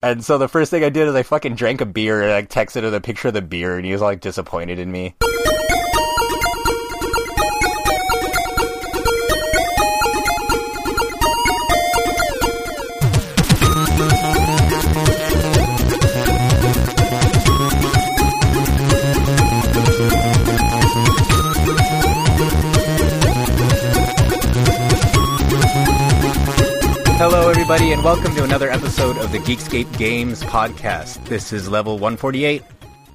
And so the first thing I did is I fucking drank a beer and I texted him the picture of the beer and he was like disappointed in me. Everybody, and welcome to another episode of the Geekscape Games podcast. This is level 148.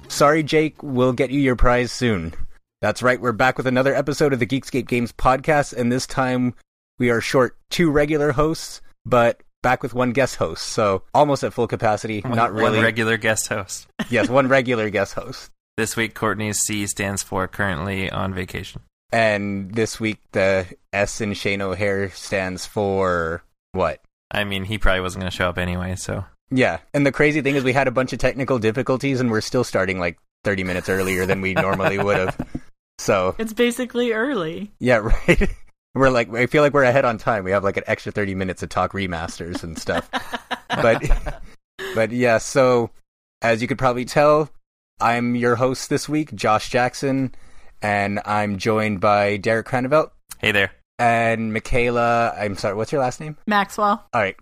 Sorry, Jake, we'll get you your prize soon. That's right, we're back with another episode of the Geekscape Games podcast, and this time we are short two regular hosts, but back with one guest host, so almost at full capacity. Not really. One regular guest host. yes, one regular guest host. This week, Courtney's C stands for currently on vacation. And this week, the S in Shane O'Hare stands for what? I mean, he probably wasn't going to show up anyway, so. Yeah, and the crazy thing is, we had a bunch of technical difficulties, and we're still starting like 30 minutes earlier than we normally would have. So It's basically early. yeah, right. We're like, I feel like we're ahead on time. We have like an extra 30 minutes to talk remasters and stuff. but, but yeah. So as you could probably tell, I'm your host this week, Josh Jackson, and I'm joined by Derek Kraneveldt Hey there. And Michaela. I'm sorry, what's your last name? Maxwell. All right,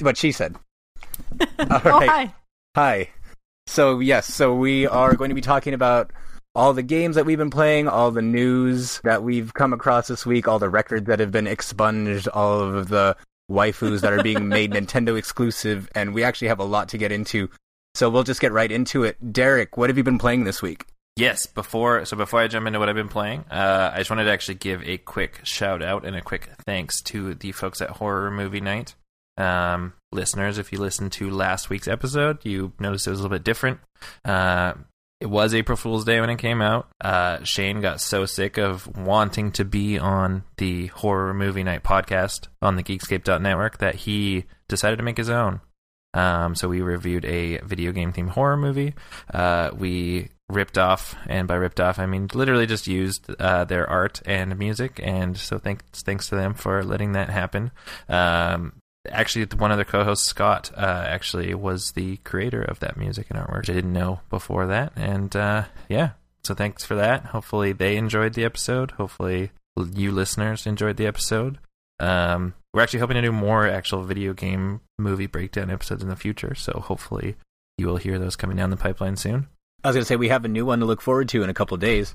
what she said. All oh, right. Oh, hi. Hi. So, yes, so we are going to be talking about all the games that we've been playing, all the news that we've come across this week, all the records that have been expunged, all of the waifus that are being made Nintendo exclusive, and we actually have a lot to get into. So we'll just get right into it. Derek, what have you been playing this week? Yes, before so before I jump into what I've been playing, uh, I just wanted to actually give a quick shout out and a quick thanks to the folks at Horror Movie Night. Um, listeners, if you listened to last week's episode, you noticed it was a little bit different. Uh, it was April Fool's Day when it came out. Uh, Shane got so sick of wanting to be on the Horror Movie Night podcast on the Geekscape.network that he decided to make his own. Um, so we reviewed a video game themed horror movie. Uh, we ripped off, and by ripped off, I mean literally just used uh, their art and music. And so thanks thanks to them for letting that happen. Um, actually, one of their co-hosts, Scott, uh, actually was the creator of that music and artwork. I didn't know before that, and uh, yeah. So thanks for that. Hopefully they enjoyed the episode. Hopefully you listeners enjoyed the episode. Um, we're actually hoping to do more actual video game movie breakdown episodes in the future, so hopefully you will hear those coming down the pipeline soon. I was going to say we have a new one to look forward to in a couple of days.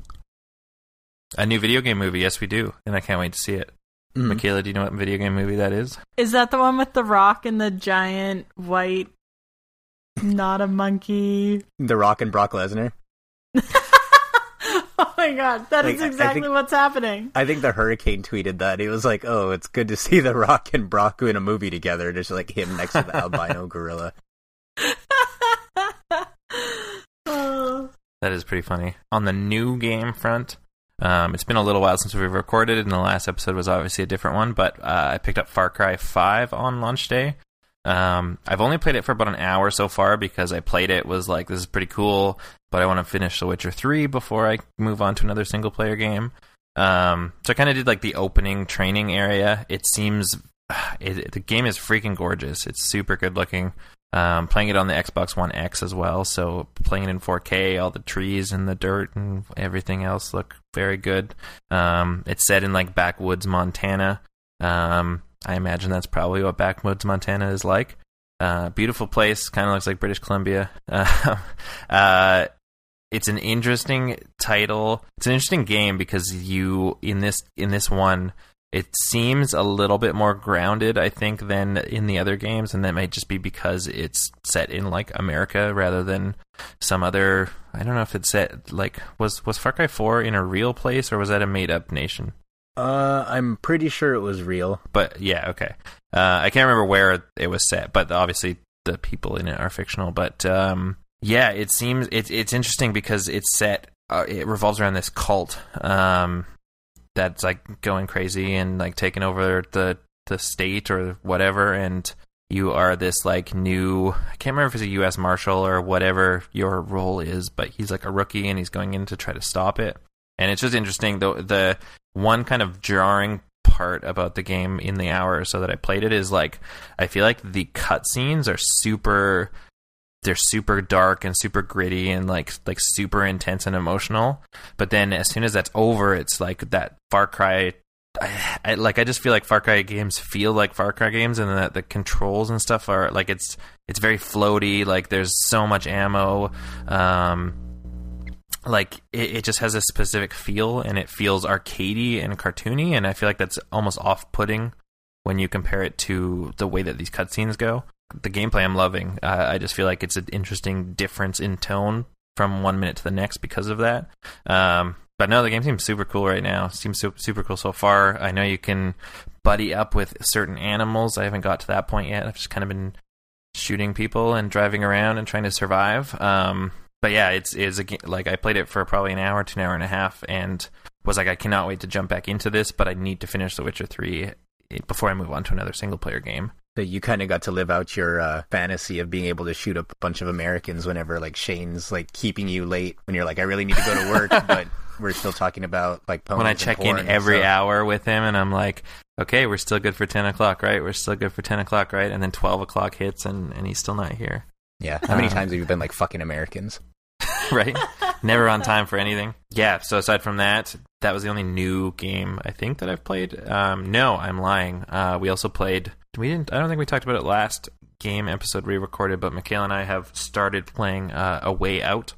A new video game movie, yes, we do, and I can't wait to see it. Mhm. Michaela, do you know what video game movie that is? Is that the one with the rock and the giant white, not a monkey? The Rock and Brock Lesnar. oh my god, that is Like, I- I exactly think- what's happening. I think the Hurricane tweeted that. He was like, "Oh, it's good to see The Rock and Brock in a movie together." Just like him next to the albino gorilla. oh. That is pretty funny. On the new game front, um, it's been a little while since we've recorded, and the last episode was obviously a different one. But uh, I picked up Far Cry Five on launch day. Um, I've only played it for about an hour so far because I played it was like this is pretty cool, but I want to finish The Witcher Three before I move on to another single player game. Um, so I kind of did like the opening training area. It seems it, the game is freaking gorgeous. It's super good looking. Um, playing it on the Xbox One X as well, so playing it in 4K, all the trees and the dirt and everything else look very good. Um, it's set in like backwoods Montana. Um, I imagine that's probably what backwoods Montana is like. Uh, beautiful place, kind of looks like British Columbia. Uh, uh, it's an interesting title. It's an interesting game because you in this in this one it seems a little bit more grounded, I think, than in the other games, and that might just be because it's set in like America rather than some other. I don't know if it's set like was was Far Cry Four in a real place or was that a made up nation? Uh, I'm pretty sure it was real. But yeah, okay. Uh, I can't remember where it was set, but obviously the people in it are fictional. But um, yeah, it seems it's it's interesting because it's set. Uh, it revolves around this cult um, that's like going crazy and like taking over the the state or whatever, and you are this like new. I can't remember if it's a U.S. Marshal or whatever your role is, but he's like a rookie and he's going in to try to stop it. And it's just interesting. The the one kind of jarring part about the game in the hour so that I played it is like I feel like the cutscenes are super they're super dark and super gritty and like like super intense and emotional. But then as soon as that's over, it's like that Far Cry. I, I, like I just feel like Far Cry games feel like Far Cry games, and that the controls and stuff are like it's it's very floaty. Like there's so much ammo. Um, like it, it just has a specific feel, and it feels arcadey and cartoony, and I feel like that's almost off-putting when you compare it to the way that these cutscenes go the gameplay I'm loving. Uh, I just feel like it's an interesting difference in tone from one minute to the next because of that. Um, but no, the game seems super cool right now. Seems super, super cool so far. I know you can buddy up with certain animals. I haven't got to that point yet. I've just kind of been shooting people and driving around and trying to survive. Um, but yeah, it's is a like I played it for probably an hour to an hour and a half, and was like I cannot wait to jump back into this, but I need to finish The Witcher three before I move on to another single player game. So you kind of got to live out your uh, fantasy of being able to shoot a bunch of Americans whenever like Shane's like keeping you late when you're like I really need to go to work, but we're still talking about like when I check in every hour with him and I'm like, okay, we're still good for ten o'clock, right? We're still good for ten o'clock, right? And then twelve o'clock hits and and he's still not here. Yeah. How many uh, times have you been like fucking Americans? right? Never on time for anything. Yeah. So aside from that, that was the only new game I think that I've played. Um, no, I'm lying. Uh, we also played. We didn't. I don't think we talked about it last game episode we recorded, but Mikhail and I have started playing uh, A Way Out,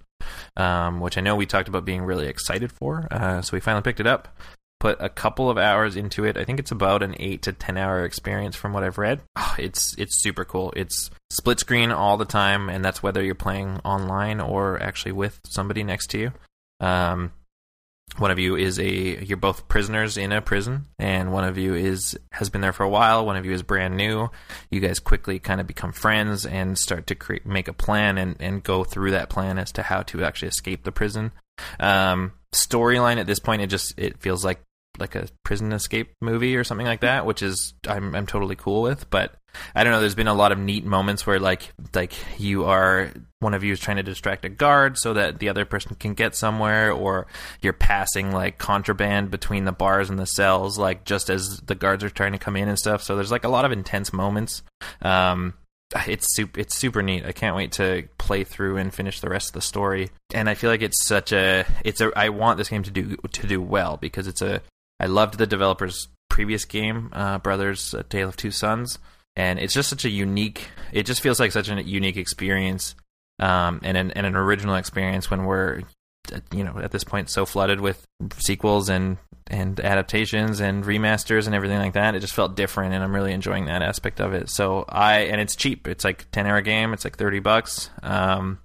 um, which I know we talked about being really excited for. Uh, so we finally picked it up put a couple of hours into it. I think it's about an eight to ten hour experience from what I've read. Oh, it's it's super cool. It's split screen all the time, and that's whether you're playing online or actually with somebody next to you. Um, one of you is a you're both prisoners in a prison and one of you is has been there for a while one of you is brand new you guys quickly kind of become friends and start to create make a plan and and go through that plan as to how to actually escape the prison um, storyline at this point it just it feels like like a prison escape movie or something like that, which is I'm I'm totally cool with. But I don't know. There's been a lot of neat moments where like like you are one of you is trying to distract a guard so that the other person can get somewhere, or you're passing like contraband between the bars and the cells, like just as the guards are trying to come in and stuff. So there's like a lot of intense moments. Um, it's super it's super neat. I can't wait to play through and finish the rest of the story. And I feel like it's such a it's a I want this game to do to do well because it's a I loved the developer's previous game, uh, Brothers: A Tale of Two Sons, and it's just such a unique. It just feels like such a unique experience, um, and an and an original experience when we're, you know, at this point so flooded with sequels and and adaptations and remasters and everything like that. It just felt different, and I'm really enjoying that aspect of it. So I and it's cheap. It's like ten hour game. It's like thirty bucks. Um,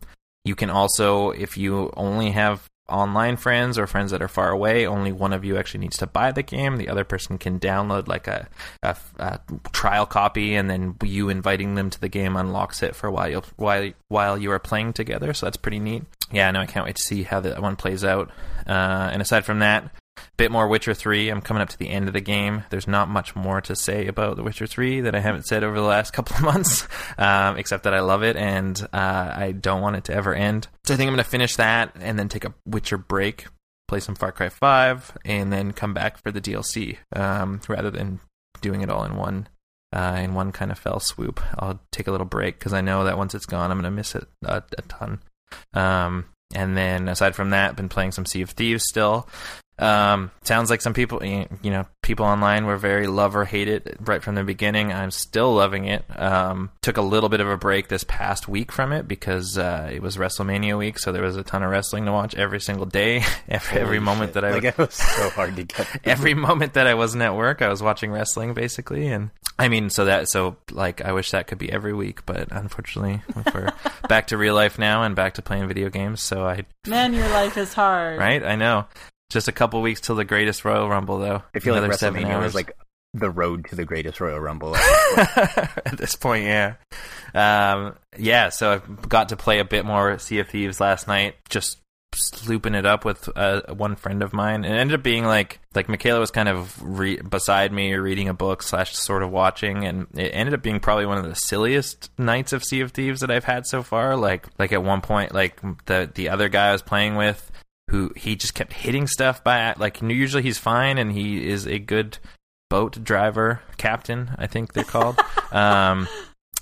you can also, if you only have online friends or friends that are far away, only one of you actually needs to buy the game. The other person can download like a, a, a trial copy, and then you inviting them to the game unlocks it for while you while while you are playing together. So that's pretty neat. Yeah, no, I can't wait to see how that one plays out. Uh, and aside from that, bit more Witcher 3. I'm coming up to the end of the game. There's not much more to say about The Witcher 3 that I haven't said over the last couple of months, um, except that I love it and uh, I don't want it to ever end. So I think I'm going to finish that and then take a Witcher break, play some Far Cry 5, and then come back for the DLC um, rather than doing it all in one. Uh, in one kind of fell swoop, I'll take a little break because I know that once it's gone, I'm going to miss it a, a ton. Um, and then aside from that, been playing some Sea of Thieves still. Um, sounds like some people, you know, people online were very love or hate it right from the beginning. I'm still loving it. Um, took a little bit of a break this past week from it because uh, it was WrestleMania week, so there was a ton of wrestling to watch every single day. every, every moment shit. that I like it was so hard to get. every moment that I wasn't at work, I was watching wrestling basically, and I mean, so that so like I wish that could be every week, but unfortunately, we're back to real life now and back to playing video games. So I man, your life is hard, right? I know. Just a couple weeks till the greatest Royal Rumble, though. I feel Another like WrestleMania was like the road to the greatest Royal Rumble. At this point, yeah, um, yeah. So I got to play a bit more Sea of Thieves last night. Just looping it up with uh, one friend of mine. It ended up being like like Michaela was kind of re- beside me reading a book slash sort of watching, and it ended up being probably one of the silliest nights of Sea of Thieves that I've had so far. Like like at one point, like the the other guy I was playing with who he just kept hitting stuff by like usually he's fine and he is a good boat driver captain i think they're called um,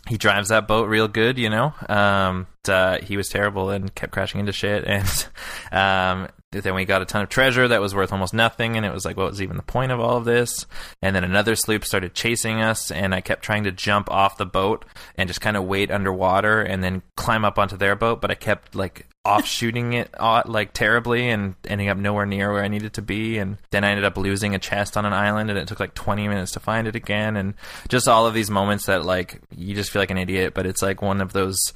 he drives that boat real good, you know. Um, uh, he was terrible and kept crashing into shit, and um, then we got a ton of treasure that was worth almost nothing, and it was like, what was even the point of all of this? And then another sloop started chasing us, and I kept trying to jump off the boat and just kind of wait underwater and then climb up onto their boat, but I kept like off shooting it uh, like terribly and ending up nowhere near where I needed to be. And then I ended up losing a chest on an island, and it took like 20 minutes to find it again. And just all of these moments that like you just feel like an idiot, but it's like one of those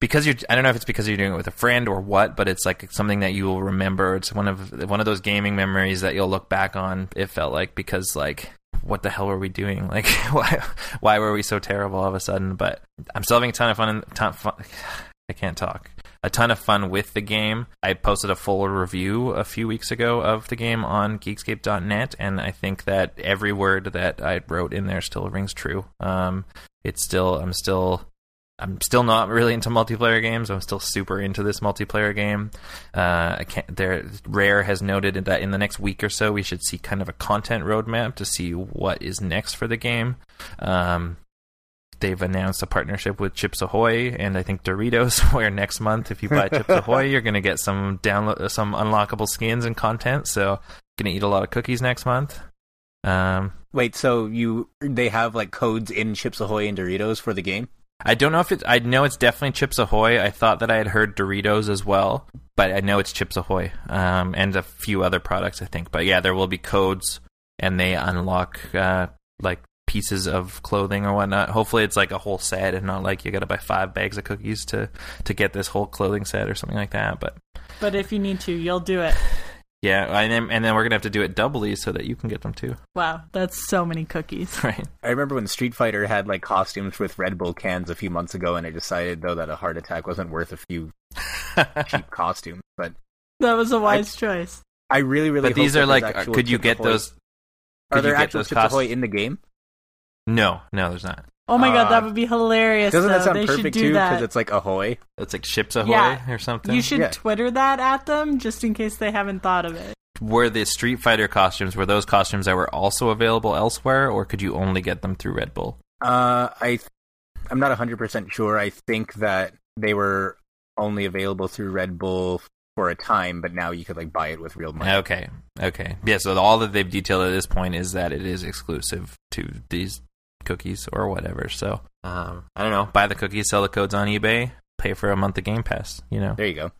because you're I don't know if it's because you're doing it with a friend or what, but it's like something that you will remember. It's one of one of those gaming memories that you'll look back on. It felt like because like what the hell were we doing? Like why why were we so terrible all of a sudden? But I'm still having a ton of fun. Ton fun I can't talk. A ton of fun with the game. I posted a full review a few weeks ago of the game on Geekscape.net, and I think that every word that I wrote in there still rings true. Um, it's still I'm still I'm still not really into multiplayer games. I'm still super into this multiplayer game. Uh, I can't. There, Rare has noted that in the next week or so, we should see kind of a content roadmap to see what is next for the game. Um, they've announced a partnership with Chips Ahoy and I think Doritos, where next month, if you buy Chips Ahoy, you're going to get some download, some unlockable skins and content. So, going to eat a lot of cookies next month. Um, Wait, so you they have like codes in Chips Ahoy and Doritos for the game? I don't know if it's. I know it's definitely Chips Ahoy. I thought that I had heard Doritos as well, but I know it's Chips Ahoy um, and a few other products. I think, but yeah, there will be codes, and they unlock uh, like pieces of clothing or whatnot. Hopefully, it's like a whole set, and not like you got to buy five bags of cookies to to get this whole clothing set or something like that. But But if you need to, you'll do it. Yeah, and then and then we're gonna have to do it doubly so that you can get them too, Wow, that's so many cookies. right? I remember when Street Fighter had like costumes with Red Bull cans a few months ago, and I decided though that a heart attack wasn't worth a few cheap costumes. But That was a wise choice. I really, really. but these are like, uh, could you get Ahoy- those? Are there you get actual those Chips cost- in the game? No, no, there's not. Oh my god, Uh, that would be hilarious. Doesn't that sound they perfect do too? Because it's like Ahoy. It's like ships Ahoy Yeah. or something. You should Yeah. Twitter that at them just in case they haven't thought of it. were the Street Fighter costumes were those costumes that were also available elsewhere, or could you only get them through Red Bull? Uh, I, I'm not 100 percent sure. I think that they were only available through Red Bull for a time, but now you could like buy it with real money. Okay, okay, yeah. So all that they've detailed at this point is that it is exclusive to these cookies or whatever. So um, I don't know. Buy the cookies, sell the codes on eBay, pay for a month of Game Pass. You know. There you go.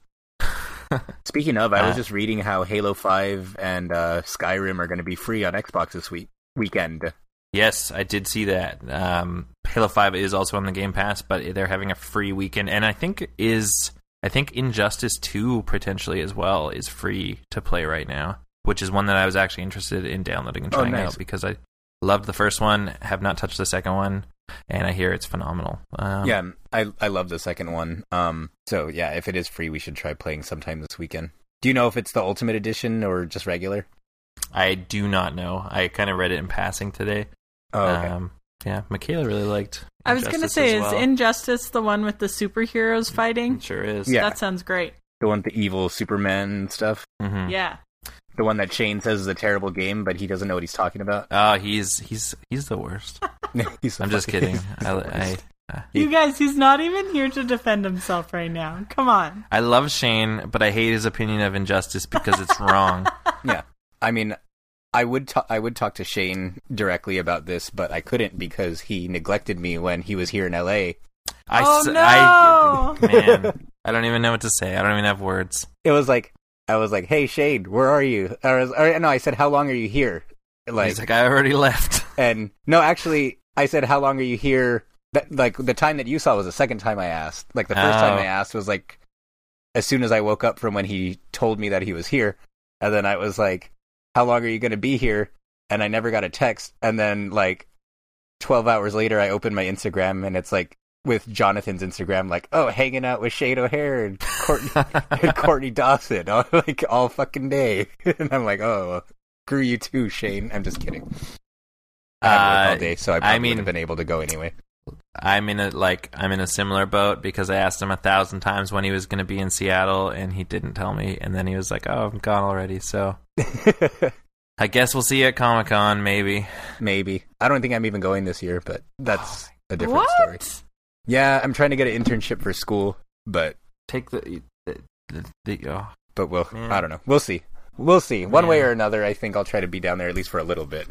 Speaking of, I was Uh, just reading how Halo 5 and uh, Skyrim are going to be free on Xbox this week weekend. Yes, I did see that. Um, Halo Five is also on the Game Pass, but they're having a free weekend, and I think is I think Injustice Two potentially as well is free to play right now, which is one that I was actually interested in downloading and Oh, trying nice. out because I loved the first one, have not touched the second one, and I hear it's phenomenal. Um, yeah, I I love the second one. Um, so yeah, if it is free, we should try playing sometime this weekend. Do you know if it's the Ultimate Edition or just regular? I do not know. I kind of read it in passing today. Oh, okay. Um, yeah, Michaela really liked. I was gonna say, as is. Injustice the one with the superheroes fighting? It sure is. Yeah. That sounds great. the one with the evil Superman stuff. Mhm. Yeah. The one that Shane says is a terrible game, but he doesn't know what he's talking about. Oh, he's he's he's the worst. He's I'm just fucking- kidding. I, I, uh, You guys, he's not even here to defend himself right now. Come on. I love Shane, but I hate his opinion of injustice because it's wrong. yeah. I mean, I would ta- I would talk to Shane directly about this, but I couldn't because he neglected me when he was here in LA. I, oh s- no! I- man, I don't even know what to say. I don't even have words. It was like I was like, "Hey Shane, where are you?" Or, I was- or no, I said, "How long are you here?" Like, He's like, I already left. and no, actually, I said, "How long are you here?" That, like the time that you saw was the second time I asked. Like the first time Oh. I asked was like as soon as I woke up from when he told me that he was here, and then I was like, "How long are you going to be here?" And I never got a text. And then like twelve hours later, I opened my Instagram, and it's like with Jonathan's Instagram, like, "Oh, hanging out with Shane O'Hare and Courtney, and Courtney Dawson, all, like all fucking day." and I'm like, "Oh, screw you too, Shane." I'm just kidding. I Uh, all day, so I I mean- would have been able to go anyway. I'm in a like I'm in a similar boat because I asked him a thousand times when he was going to be in Seattle, and he didn't tell me. And then he was like, "Oh, I'm gone already." So I guess we'll see you at Comic Con, maybe. Maybe. I don't think I'm even going this year, but that's a different what? story. Yeah, I'm trying to get an internship for school, but Take the the, the, the oh, but we'll Man. I don't know. We'll see. We'll see. One way or another, I think I'll try to be down there at least for a little bit.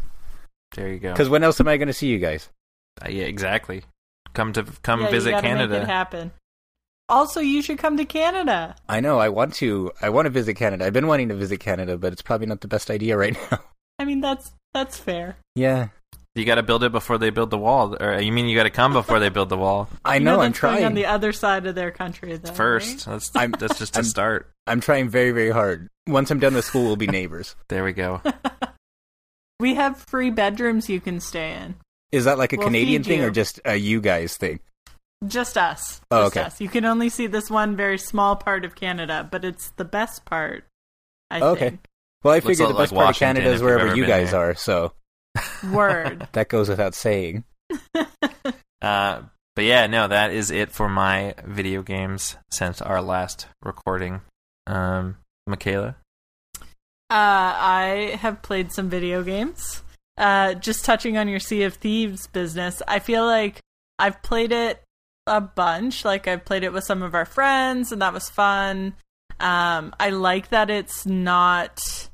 there you go. Because when else am I going to see you guys? Uh, yeah, exactly. Come to come yeah, visit you gotta Make it Canada. happen. Also, you should come to Canada. I know. I want to. I want to visit Canada. I've been wanting to visit Canada, but it's probably not the best idea right now. I mean, that's that's fair. yeah, You got to build it before they build the wall, or you mean you got to come before they build the wall I You know. I'm trying. on the other side of their country, though. first? right? That's I'm- that's just a I'm- start. I'm trying very, very hard. Once I'm done with school, we'll be neighbors. There we go. We have free bedrooms you can stay in. Is that like a We'll Canadian thing or just a you guys thing? Just us. Oh, Just okay. us. You can only see this one very small part of Canada, but it's the best part. I Okay. think. Well, I Looks figure the best like part of Canada is wherever you guys there. are, so Word. that goes without saying. Uh, but yeah, no, that is it for my video games since our last recording. Um, Michaela, Uh, I have played some video games. Uh, just touching on your Sea of Thieves business, I feel like I've played it a bunch. Like I've played it with some of our friends, and that was fun. Um, I like that it's not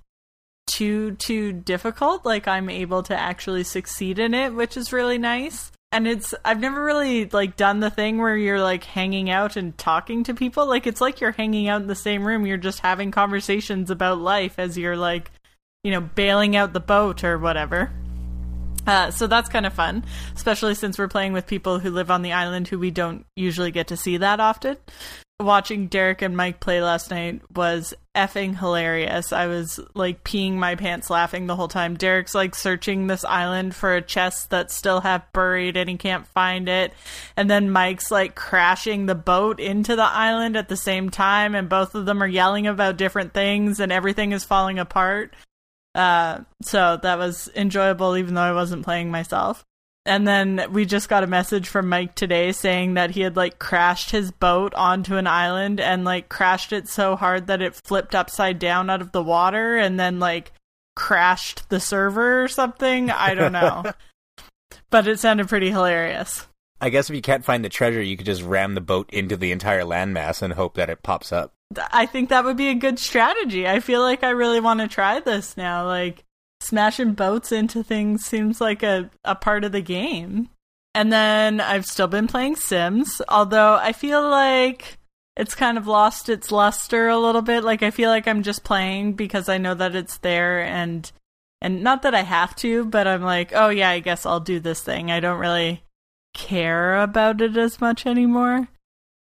too too difficult. Like I'm able to actually succeed in it, which is really nice. And it's I've never really like done the thing where you're like hanging out and talking to people. Like it's like you're hanging out in the same room. You're just having conversations about life as you're like, you know, bailing out the boat or whatever. Uh, so that's kind of fun, especially since we're playing with people who live on the island who we don't usually get to see that often. Watching Derek and Mike play last night was effing hilarious. I was like peeing my pants laughing the whole time. Derek's like searching this island for a chest that still have buried and he can't find it. And then Mike's like crashing the boat into the island at the same time and both of them are yelling about different things and everything is falling apart. Uh, so that was enjoyable, even though I wasn't playing myself. And then we just got a message from Mike today saying that he had like crashed his boat onto an island and like crashed it so hard that it flipped upside down out of the water and then like crashed the server or something. I don't know. but it sounded pretty hilarious. I guess if you can't find the treasure, you could just ram the boat into the entire landmass and hope that it pops up. I think that would be a good strategy. I feel like I really want to try this now. Like smashing boats into things seems like a, a part of the game. And then I've still been playing Sims, although I feel like it's kind of lost its luster a little bit. Like I feel like I'm just playing because I know that it's there and and not that I have to, but I'm like, oh yeah, I guess I'll do this thing. I don't really care about it as much anymore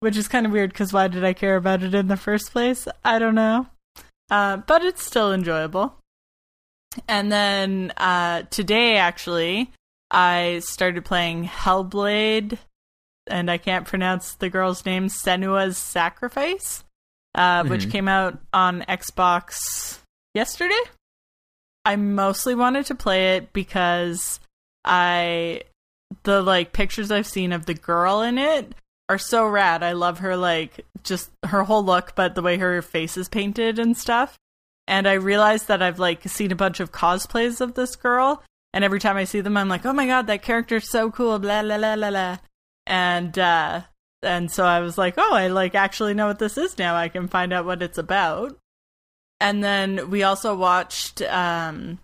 which is kind of weird because why did I care about it in the first place? I don't know. Uh, but it's still enjoyable. And then uh, today, actually, I started playing Hellblade, and I can't pronounce the girl's name, Senua's Sacrifice, uh, which Mhm. came out on Xbox yesterday. I mostly wanted to play it because I the like pictures I've seen of the girl in it are so rad. I love her like just her whole look, but the way her face is painted and stuff. And I realized that I've like seen a bunch of cosplays of this girl, and every time I see them, I'm like, oh my god, that character's so cool, blah blah blah blah blah. And uh, and so I was like, oh, I like actually know what this is now. I can find out what it's about. And then we also watched um,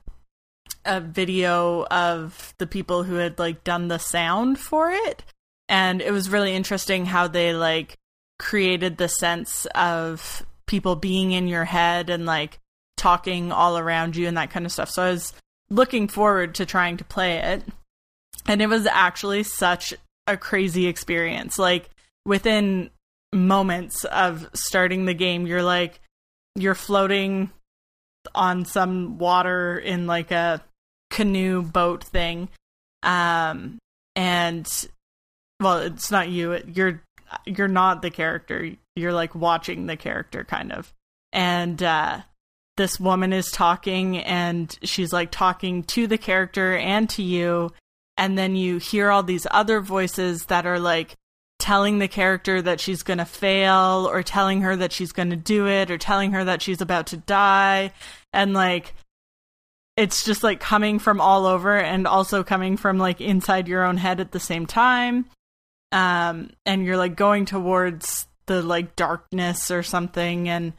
a video of the people who had like done the sound for it and it was really interesting how they like created the sense of people being in your head and like talking all around you and that kind of stuff. So I was looking forward to trying to play it. And it was actually such a crazy experience. Like within moments of starting the game, you're like you're floating on some water in like a canoe boat thing. Um and well it's not you you're you're not the character you're like watching the character kind of and uh this woman is talking and she's like talking to the character and to you and then you hear all these other voices that are like telling the character that she's going to fail or telling her that she's going to do it or telling her that she's about to die. And like it's just like coming from all over and also coming from like inside your own head at the same time. Um, and you're like going towards the like darkness or something, and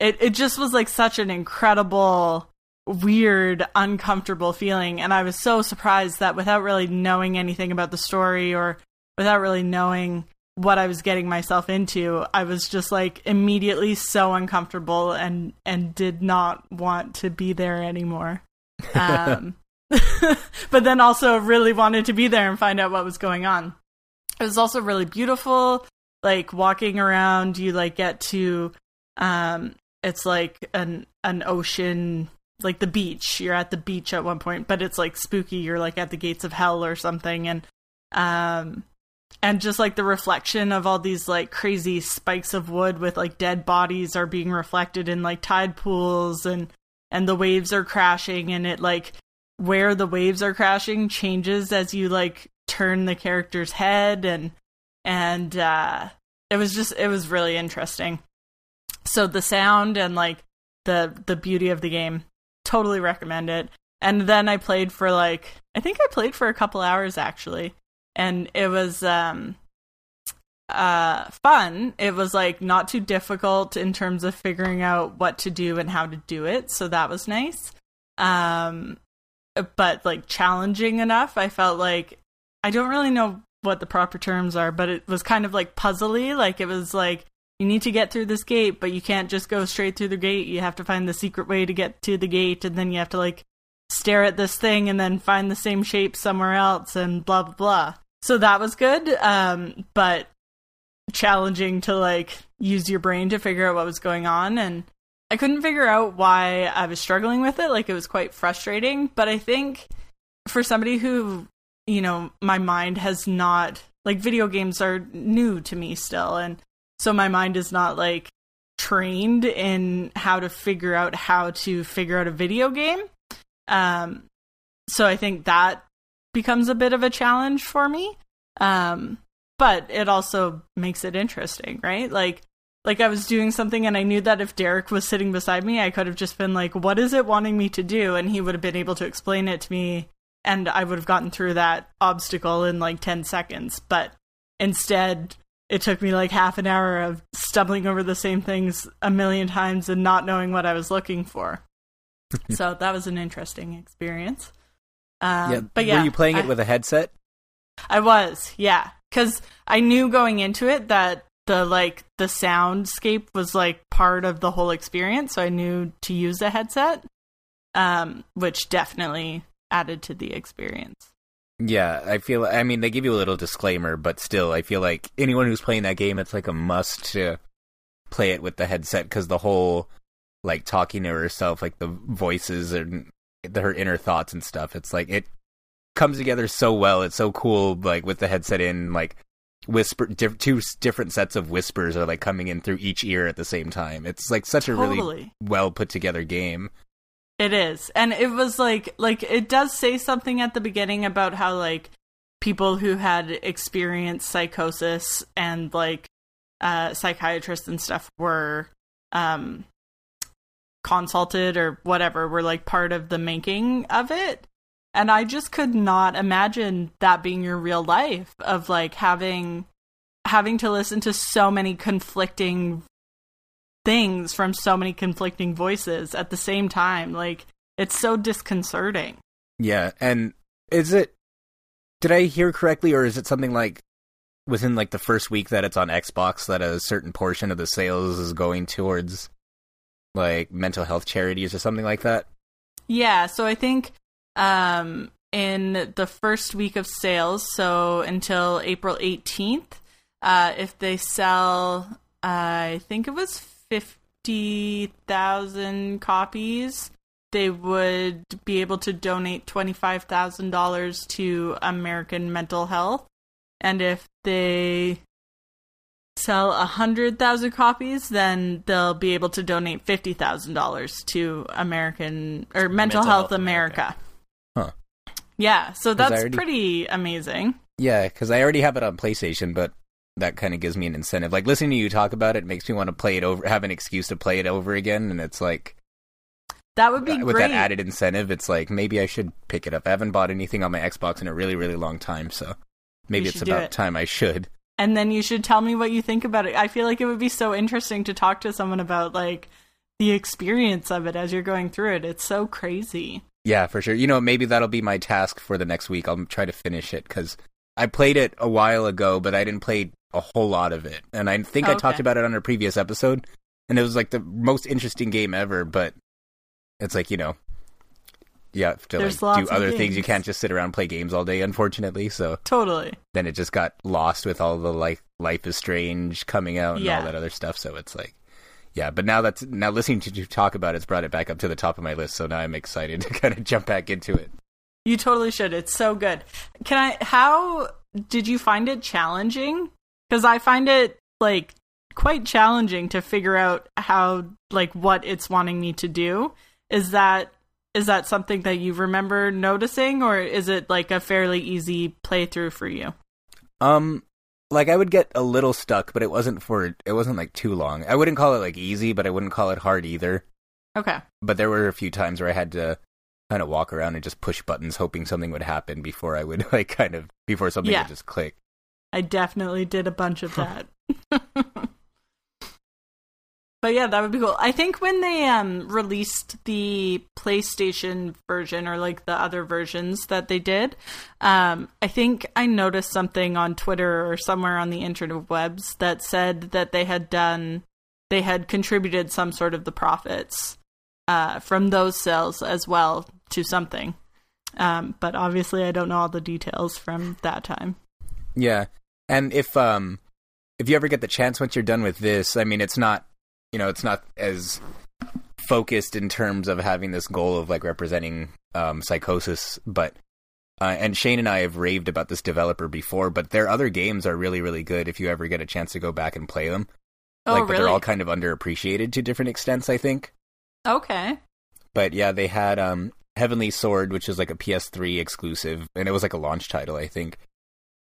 it it just was like such an incredible, weird, uncomfortable feeling, and I was so surprised that without really knowing anything about the story or without really knowing what I was getting myself into, I was just like immediately so uncomfortable and and did not want to be there anymore. Um, but then also really wanted to be there and find out what was going on. It was also really beautiful. Like walking around, you like get to um it's like an an ocean like the beach. You're at the beach at one point, but it's like spooky. You're like at the gates of hell or something and um and just like the reflection of all these like crazy spikes of wood with like dead bodies are being reflected in like tide pools and and the waves are crashing and it like where the waves are crashing changes as you like turn the character's head and and uh it was just it was really interesting so the sound and like the the beauty of the game totally recommend it. And then i played for like i think i played for a couple hours actually. And it was um uh fun. It was like not too difficult in terms of figuring out what to do and how to do it. So that was nice. Um but like challenging enough i felt like i don't really know what the proper terms are but it was kind of like puzzly. Like it was like you need to get through this gate but you can't just go straight through the gate. You have to find the secret way to get to the gate and then you have to like stare at this thing and then find the same shape somewhere else and blah blah blah. So that was good um but challenging to like use your brain to figure out what was going on and I couldn't figure out why I was struggling with it. Like it was quite frustrating but I think for somebody who you know my mind has not like video games are new to me still and so my mind is not like trained in how to figure out how to figure out a video game um so I think that becomes a bit of a challenge for me um but it also makes it interesting, right? Like like I was doing something and I knew that if Derek was sitting beside me, I could have just been like, "What is it wanting me to do?" and he would have been able to explain it to me and I would have gotten through that obstacle in like 10 seconds. But instead, it took me like half an hour of stumbling over the same things a million times and not knowing what I was looking for. so that was an interesting experience. Um, yeah, but yeah, were you playing I- it with a headset? I was, yeah, because I knew going into it that the like the soundscape was like part of the whole experience, so I knew to use a headset, um, which definitely added to the experience. Yeah, I feel. I mean, they give you a little disclaimer, but still, I feel like anyone who's playing that game, it's like a must to play it with the headset because the whole like talking to herself, like the voices and the, her inner thoughts and stuff. It's like it comes together so well. It's so cool, like with the headset in, like whisper diff- two different sets of whispers are like coming in through each ear at the same time. It's like such a really well put together game. It is. And it was like like it does say something at the beginning about how like people who had experienced psychosis and like uh psychiatrists and stuff were um consulted or whatever were like part of the making of it. And I just could not imagine that being your real life of like having having to listen to so many conflicting things from so many conflicting voices at the same time. Like it's so disconcerting. Yeah, and is it? Did I hear correctly, or is it something like within like the first week that it's on Xbox that a certain portion of the sales is going towards like mental health charities or something like that? Yeah, so I think um in the first week of sales, so until April 18th, uh if they sell I think it was 50,000 copies, they would be able to donate $25,000 to American Mental Health. And if they sell 100,000 copies, then they'll be able to donate $50,000 to American or Mental, Mental Health, Health America. Huh. Yeah, so that's already- pretty amazing. Yeah, because I already have it on PlayStation, but that kind of gives me an incentive. Like listening to you talk about it makes me want to play it over, have an excuse to play it over again, and it's like That would be with great. that added incentive, it's like maybe I should pick it up. I haven't bought anything on my Xbox in a really, really long time, so maybe it's about it. time I should. and then you should tell me what you think about it. I feel like it would be so interesting to talk to someone about like the experience of it as you're going through it. It's so crazy. Yeah, for sure. You know, maybe that'll be my task for the next week. I'll try to finish it because I played it a while ago, but I didn't play a whole lot of it. And I think I oh, Okay. talked about it on a previous episode, and it was like the most interesting game ever. But it's like you know, you have to like do other things. You can't just sit around and play games all day, unfortunately. So Totally. then it just got lost with all the like Life is Strange coming out and Yeah. all that other stuff. So it's like. Yeah, but now that's now listening to you talk about it's brought it back up to the top of my list. So now I'm excited to kind of jump back into it. You totally should. It's so good. Can I how did you find it challenging? Cuz I find it like quite challenging to figure out how like what it's wanting me to do. Is that is that something that you remember noticing or is it like a fairly easy playthrough for you? Um, like I would get a little stuck, but it wasn't for it wasn't like too long. I wouldn't call it like easy, but I wouldn't call it hard either. Okay. But there were a few times where I had to kind of walk around and just push buttons, hoping something would happen before I would like kind of before something Yeah. would just click. I definitely did a bunch of that. but yeah, that would be cool. I think when they um released the PlayStation version or like the other versions that they did, um I think I noticed something on Twitter or somewhere on the internet of webs that said that they had done they had contributed some sort of the profits uh from those sales as well to something. Um but obviously I don't know all the details from that time. Yeah, and if um if you ever get the chance once you're done with this, I mean, it's not you know it's not as focused in terms of having this goal of like representing um psychosis, but uh, and Shane and I have raved about this developer before, but their other games are really really good if you ever get a chance to go back and play them. Oh like, but they're all kind of underappreciated to different extents, I think. okay. But yeah, they had um Heavenly Sword, which is like a PS3 exclusive, and it was like a launch title, I think.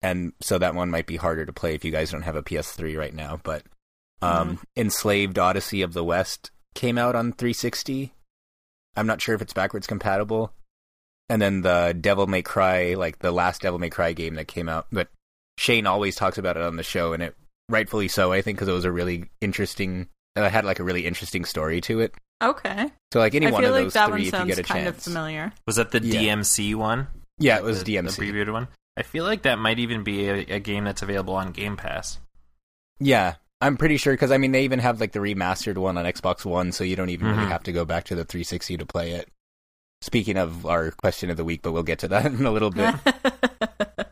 And so that one might be harder to play if you guys don't have a PS3 right now. But um, Enslaved Odyssey of the West came out on 360. I'm not sure if it's backwards compatible. And then the Devil May Cry, like the last Devil May Cry game that came out, but Shane always talks about it on the show, and it rightfully so, I think, because it was a really interesting. It had like a really interesting story to it. Okay. So like any I one of like those that three, one if you get a kind of familiar. Was that the Yeah. DMC one? Yeah, it was the, DMC. The previewed one. I feel like that might even be a, a game that's available on Game Pass. Yeah, I'm pretty sure because I mean they even have like the remastered one on Xbox One, so you don't even really Mhm. have to go back to the 360 to play it. Speaking of our question of the week, but we'll get to that in a little bit.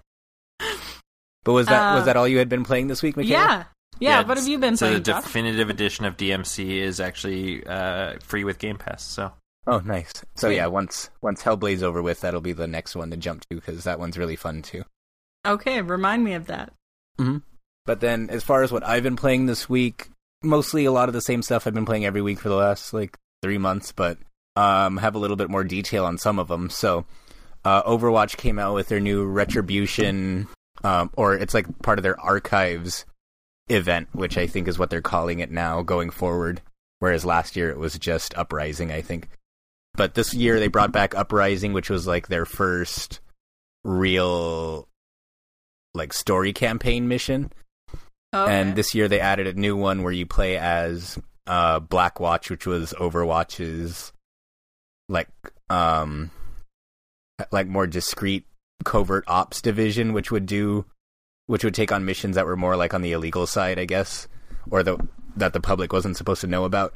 But was that was Uh, that all you had been playing this week, Michaela? yeah. yeah. What have you been so playing? the Josh? definitive edition of DMC is actually uh, free with Game Pass. So Oh, nice. So Sweet. yeah, once once Hellblade's over with, that'll be the next one to jump to because that one's really fun too. okay, remind me of that. But then, as far as what I've been playing this week, mostly a lot of the same stuff I've been playing every week for the last like three months, but um, have a little bit more detail on some of them. So, uh, Overwatch came out with their new Retribution, um, or it's like part of their Archives event, which I think is what they're calling it now going forward. Whereas last year it was just Uprising, I think. But this year they brought back Uprising, which was like their first real like story campaign mission. Okay. And this year they added a new one where you play as uh, Blackwatch, which was Overwatch's like um like more discreet covert ops division, which would do which would take on missions that were more like on the illegal side, I guess, or the that the public wasn't supposed to know about.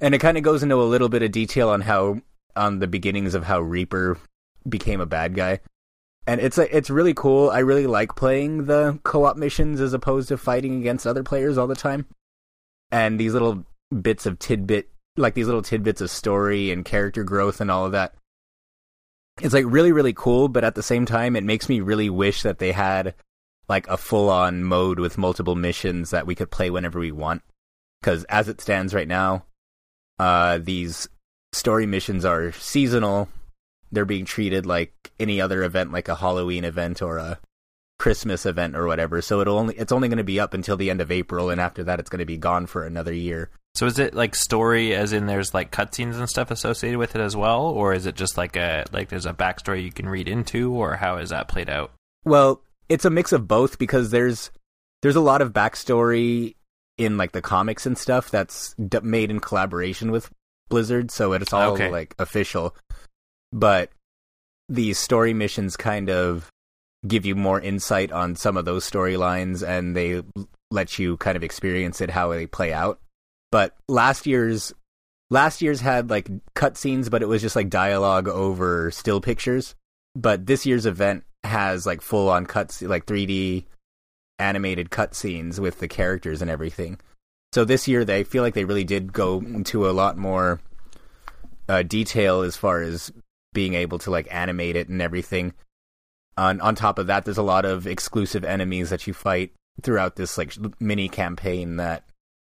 And it kind of goes into a little bit of detail on how on the beginnings of how Reaper became a bad guy and it's a, it's really cool. I really like playing the co-op missions as opposed to fighting against other players all the time. And these little bits of tidbit, like these little tidbits of story and character growth and all of that. It's like really really cool, but at the same time, it makes me really wish that they had like a full-on mode with multiple missions that we could play whenever we want. Because as it stands right now, uh, these story missions are seasonal they're being treated like any other event like a Halloween event or a Christmas event or whatever. So it'll only it's only going to be up until the end of April and after that it's going to be gone for another year. So is it like story as in there's like cutscenes and stuff associated with it as well, or is it just like a like there's a backstory you can read into, or how is that played out? Well, it's a mix of both because there's there's a lot of backstory in like the comics and stuff that's d- made in collaboration with Blizzard, so it's all Okay. like official. But these story missions kind of give you more insight on some of those storylines, and they let you kind of experience it how they play out. But last year's last year's had like cutscenes, but it was just like dialogue over still pictures. But this year's event has like full on cuts, like 3D animated cutscenes with the characters and everything. So this year, they feel like they really did go into a lot more uh, detail as far as being able to like animate it and everything. On on top of that, there's a lot of exclusive enemies that you fight throughout this like mini campaign that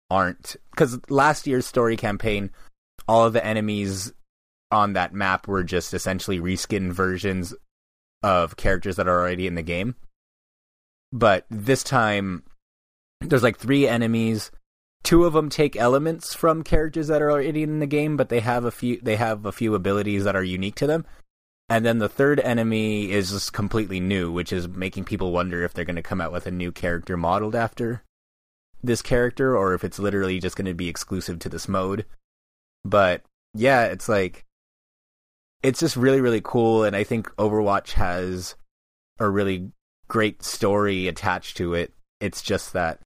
aren't because last year's story campaign, all of the enemies on that map were just essentially reskin versions of characters that are already in the game. But this time, there's like three enemies. Two of them take elements from characters that are already in the game, but they have a few. They have a few abilities that are unique to them. And then the third enemy is just completely new, which is making people wonder if they're going to come out with a new character modeled after this character, or if it's literally just going to be exclusive to this mode. But yeah, it's like it's just really really cool, and I think Overwatch has a really great story attached to it. It's just that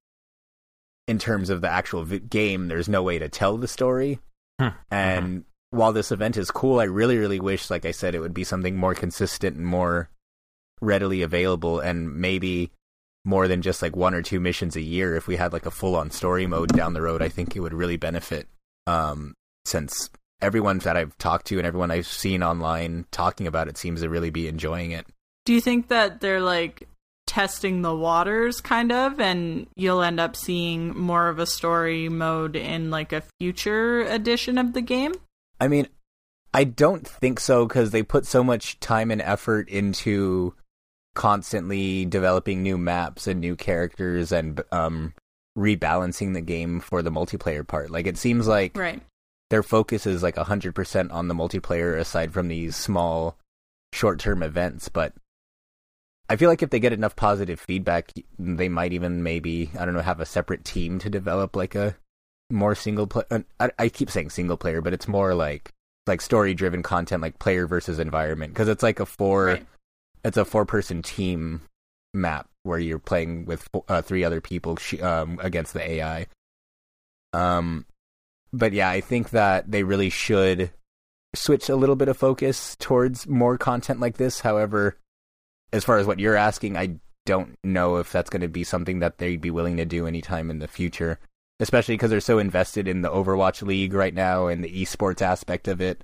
in terms of the actual vi- game, there's no way to tell the story. Hmm. And while this event is cool, I really, really wish, like I said, it would be something more consistent and more readily available, and maybe more than just like one or two missions a year. If we had like a full on story mode down the road, I think it would really benefit. Um, since everyone that I've talked to and everyone I've seen online talking about it seems to really be enjoying it. Do you think that they're like testing the waters kind of and you'll end up seeing more of a story mode in like a future edition of the game? I mean, I don't think so because they put so much time and effort into constantly developing new maps and new characters and um, rebalancing the game for the multiplayer part. Like it seems like Right. their focus is like 100% on the multiplayer aside from these small short-term events, but I feel like if they get enough positive feedback, they might even maybe, I don't know, have a separate team to develop like a more single play I, I keep saying single player, but it's more like like story-driven content like player versus environment because it's like a four Right. it's a four-person team map where you're playing with uh, three other people sh- um, against the AI. Um, but yeah, I think that they really should switch a little bit of focus towards more content like this. However, as far as what you're asking, I don't know if that's going to be something that they'd be willing to do anytime in the future, especially because they're so invested in the Overwatch League right now and the esports aspect of it.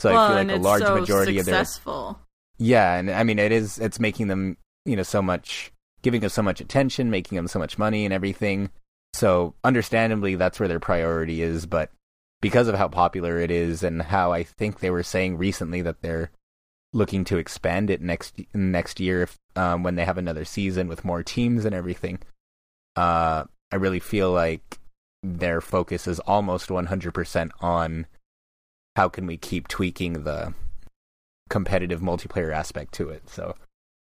So well, I feel like a large so majority of their successful. yeah, and I mean it is it's making them, you know, so much giving them so much attention, making them so much money and everything. So understandably that's where their priority is, but because of how popular it is and how I think they were saying recently that they're looking to expand it next next year if, um, when they have another season with more teams and everything. Uh, I really feel like their focus is almost 100% on how can we keep tweaking the competitive multiplayer aspect to it. So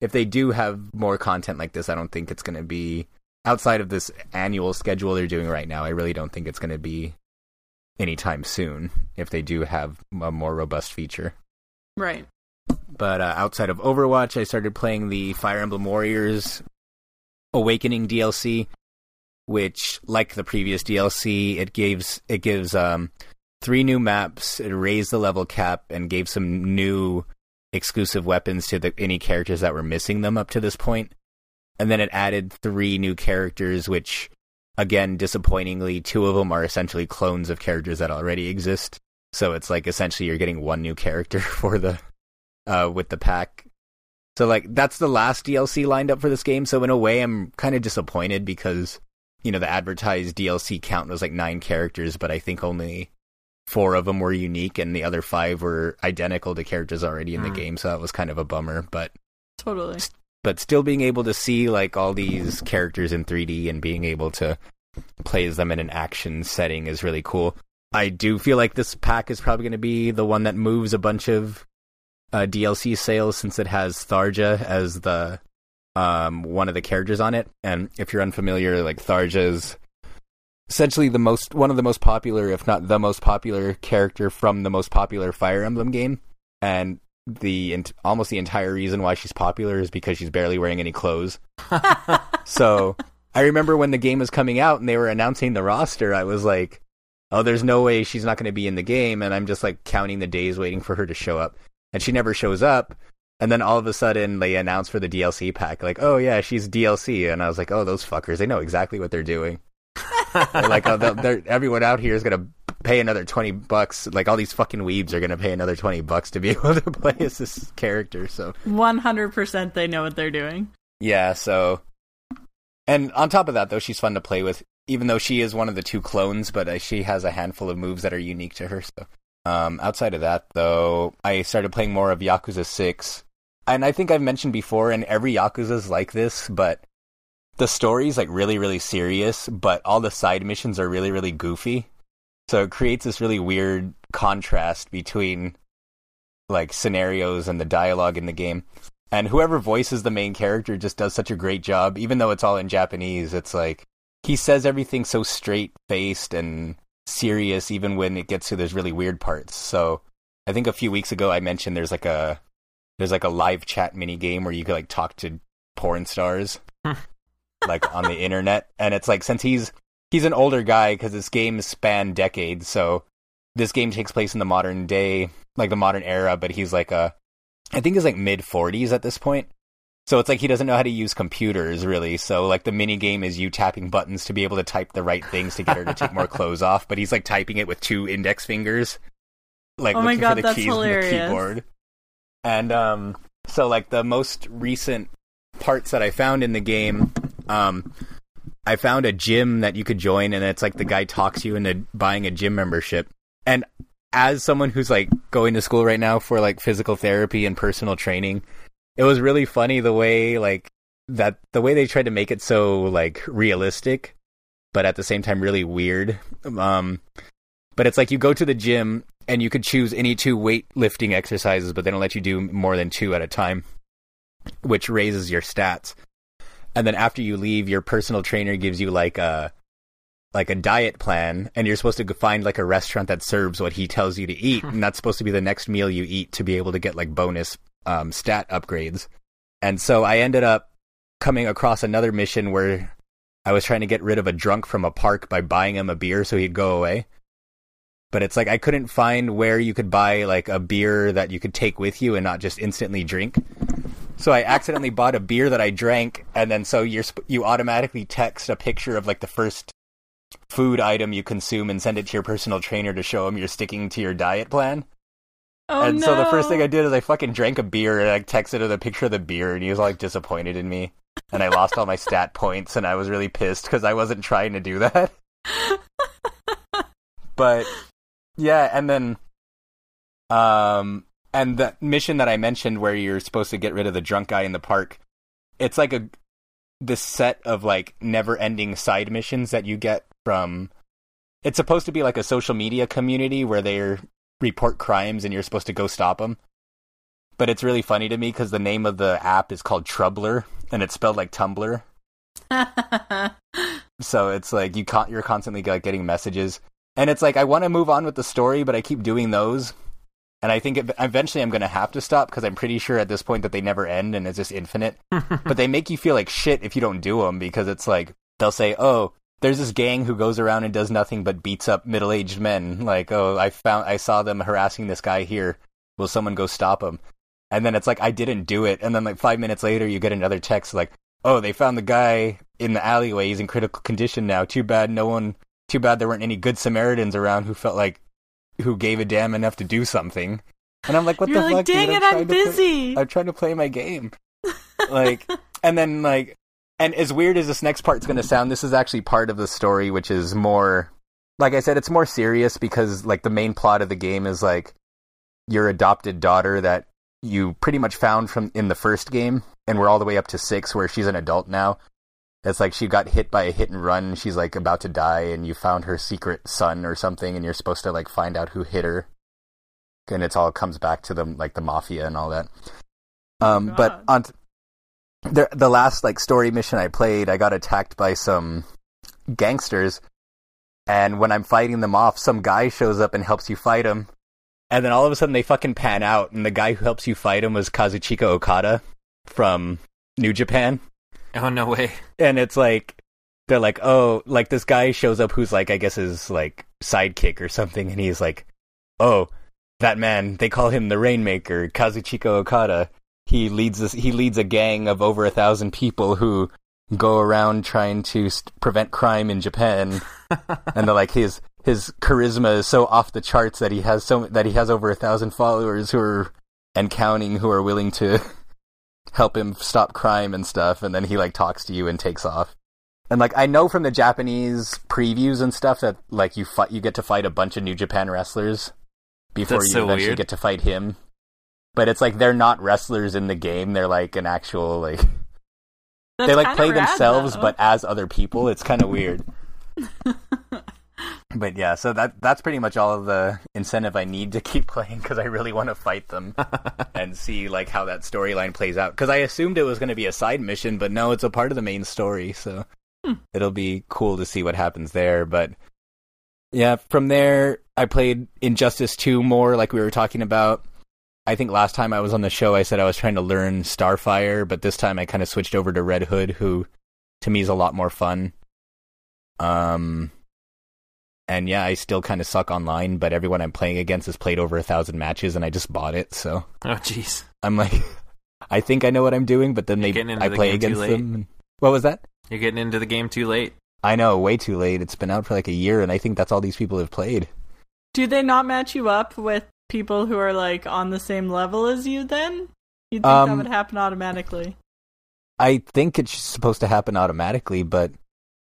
if they do have more content like this, I don't think it's going to be outside of this annual schedule they're doing right now. I really don't think it's going to be anytime soon if they do have a more robust feature. Right. But uh, outside of Overwatch, I started playing the Fire Emblem Warriors Awakening DLC, which, like the previous DLC, it gives it gives um, three new maps. It raised the level cap and gave some new exclusive weapons to the, any characters that were missing them up to this point. And then it added three new characters, which, again, disappointingly, two of them are essentially clones of characters that already exist. So it's like essentially you're getting one new character for the uh, with the pack. So like that's the last DLC lined up for this game. So in a way, I'm kind of disappointed because you know the advertised DLC count was like nine characters, but I think only four of them were unique, and the other five were identical to characters already in the Hmm. game. So that was kind of a bummer. But Totally. but still being able to see like all these characters in 3D and being able to play as them in an action setting is really cool. I do feel like this pack is probably going to be the one that moves a bunch of uh, DLC sales since it has Tharja as the um, one of the characters on it. And if you're unfamiliar, like Tharja's essentially the most one of the most popular, if not the most popular character from the most popular Fire Emblem game. And the almost the entire reason why she's popular is because she's barely wearing any clothes. so I remember when the game was coming out and they were announcing the roster, I was like, "Oh, there's no way she's not going to be in the game." And I'm just like counting the days waiting for her to show up, and she never shows up. And then all of a sudden they announce for the DLC pack, like, "Oh yeah, she's DLC," and I was like, "Oh, those fuckers! They know exactly what they're doing." they're like, oh, they're, everyone out here is gonna pay another 20 bucks like all these fucking weebs are going to pay another 20 bucks to be able to play as this character so 100% they know what they're doing yeah so and on top of that though she's fun to play with even though she is one of the two clones but uh, she has a handful of moves that are unique to her so um, outside of that though i started playing more of yakuza 6 and i think i've mentioned before and every yakuza is like this but the story's like really really serious but all the side missions are really really goofy so it creates this really weird contrast between like scenarios and the dialogue in the game. And whoever voices the main character just does such a great job, even though it's all in Japanese. It's like he says everything so straight faced and serious, even when it gets to those really weird parts. So I think a few weeks ago I mentioned there's like a there's like a live chat mini game where you could like talk to porn stars like on the internet and it's like since he's he's an older guy because this game span decades. So this game takes place in the modern day, like the modern era, but he's like a, I think he's like mid 40s at this point. So it's like he doesn't know how to use computers really. So like the mini game is you tapping buttons to be able to type the right things to get her to take more clothes off, but he's like typing it with two index fingers, like oh looking God, for the keys hilarious. on the keyboard. And um, so like the most recent parts that I found in the game, um, I found a gym that you could join, and it's like the guy talks you into buying a gym membership. And as someone who's like going to school right now for like physical therapy and personal training, it was really funny the way like that the way they tried to make it so like realistic, but at the same time really weird. Um, but it's like you go to the gym and you could choose any two weightlifting exercises, but they don't let you do more than two at a time, which raises your stats and then after you leave, your personal trainer gives you like a like a diet plan, and you're supposed to find like a restaurant that serves what he tells you to eat, and that's supposed to be the next meal you eat to be able to get like bonus um, stat upgrades. And so I ended up coming across another mission where I was trying to get rid of a drunk from a park by buying him a beer so he'd go away. But it's like I couldn't find where you could buy like a beer that you could take with you and not just instantly drink. So I accidentally bought a beer that I drank, and then so you're you automatically text a picture of like the first food item you consume and send it to your personal trainer to show him you're sticking to your diet plan. Oh, and no. so the first thing I did is I fucking drank a beer and I texted him a picture of the beer, and he was like disappointed in me, and I lost all my stat points, and I was really pissed because I wasn't trying to do that. but yeah, and then um and the mission that I mentioned where you're supposed to get rid of the drunk guy in the park, it's like a this set of like never-ending side missions that you get from it's supposed to be like a social media community where they report crimes and you're supposed to go stop them. But it's really funny to me because the name of the app is called Troublr and it's spelled like Tumblr. so it's like you con- you're constantly like getting messages and it's like I want to move on with the story, but I keep doing those and I think eventually I'm going to have to stop because I'm pretty sure at this point that they never end and it's just infinite. but they make you feel like shit if you don't do them because it's like they'll say, "Oh, there's this gang who goes around and does nothing but beats up middle-aged men." Like, "Oh, I found I saw them harassing this guy here. Will someone go stop him? And then it's like I didn't do it, and then like 5 minutes later you get another text like, "Oh, they found the guy in the alleyway. He's in critical condition now. Too bad no one too bad there weren't any good Samaritans around who felt like who gave a damn enough to do something. And I'm like, what the fuck? You're the like, fuck? Dang dude? it, I'm, I'm busy. Play, I'm trying to play my game. like, and then like, and as weird as this next part's going to sound, this is actually part of the story, which is more, like I said, it's more serious because like the main plot of the game is like your adopted daughter that you pretty much found from in the first game, and we're all the way up to six, where she's an adult now. It's like she got hit by a hit and run. She's like about to die, and you found her secret son or something, and you're supposed to like find out who hit her. And it's all comes back to them like the mafia and all that. Um, Oh, but on t- the the last like story mission I played, I got attacked by some gangsters, and when I'm fighting them off, some guy shows up and helps you fight him, and then all of a sudden they fucking pan out, and the guy who helps you fight him was Kazuchika Okada from New Japan, Oh no way. and it's like they're like, oh, like this guy shows up who's like I guess his like sidekick or something, and he's like, oh, that man, they call him the Rainmaker, Kazuchika Okada. He leads this. He leads a gang of over a thousand people who go around trying to st- prevent crime in Japan, and they're like his his charisma is so off the charts that he has so that he has over a thousand followers who are and counting who are willing to help him stop crime and stuff. And then he like talks to you and takes off. And like I know from the Japanese previews and stuff that like you fight you get to fight a bunch of New Japan wrestlers before That's you so eventually weird. get to fight him. But it's like they're not wrestlers in the game. They're like an actual like That's they like play rad, themselves though. but as other people. It's kind of weird. but yeah, so that that's pretty much all of the incentive I need to keep playing because I really want to fight them and see like how that storyline plays out. Because I assumed it was going to be a side mission, but no, it's a part of the main story. So Hmm. it'll be cool to see what happens there. But yeah, from there I played Injustice Two more, like we were talking about. I think last time I was on the show, I said I was trying to learn Starfire, but this time I kind of switched over to Red Hood, who to me is a lot more fun. Um, and yeah, I still kind of suck online, but everyone I'm playing against has played over a thousand matches, and I just bought it, so Oh jeez. I'm like, I think I know what I'm doing, but then You're they I the play against late. them. and- What was that? You're getting into the game too late. I know, way too late. It's been out for like a year, and I think that's all these people have played. Do they not match you up with people who are like on the same level as you? Then you'd think that Um, would happen automatically. I think it's supposed to happen automatically, but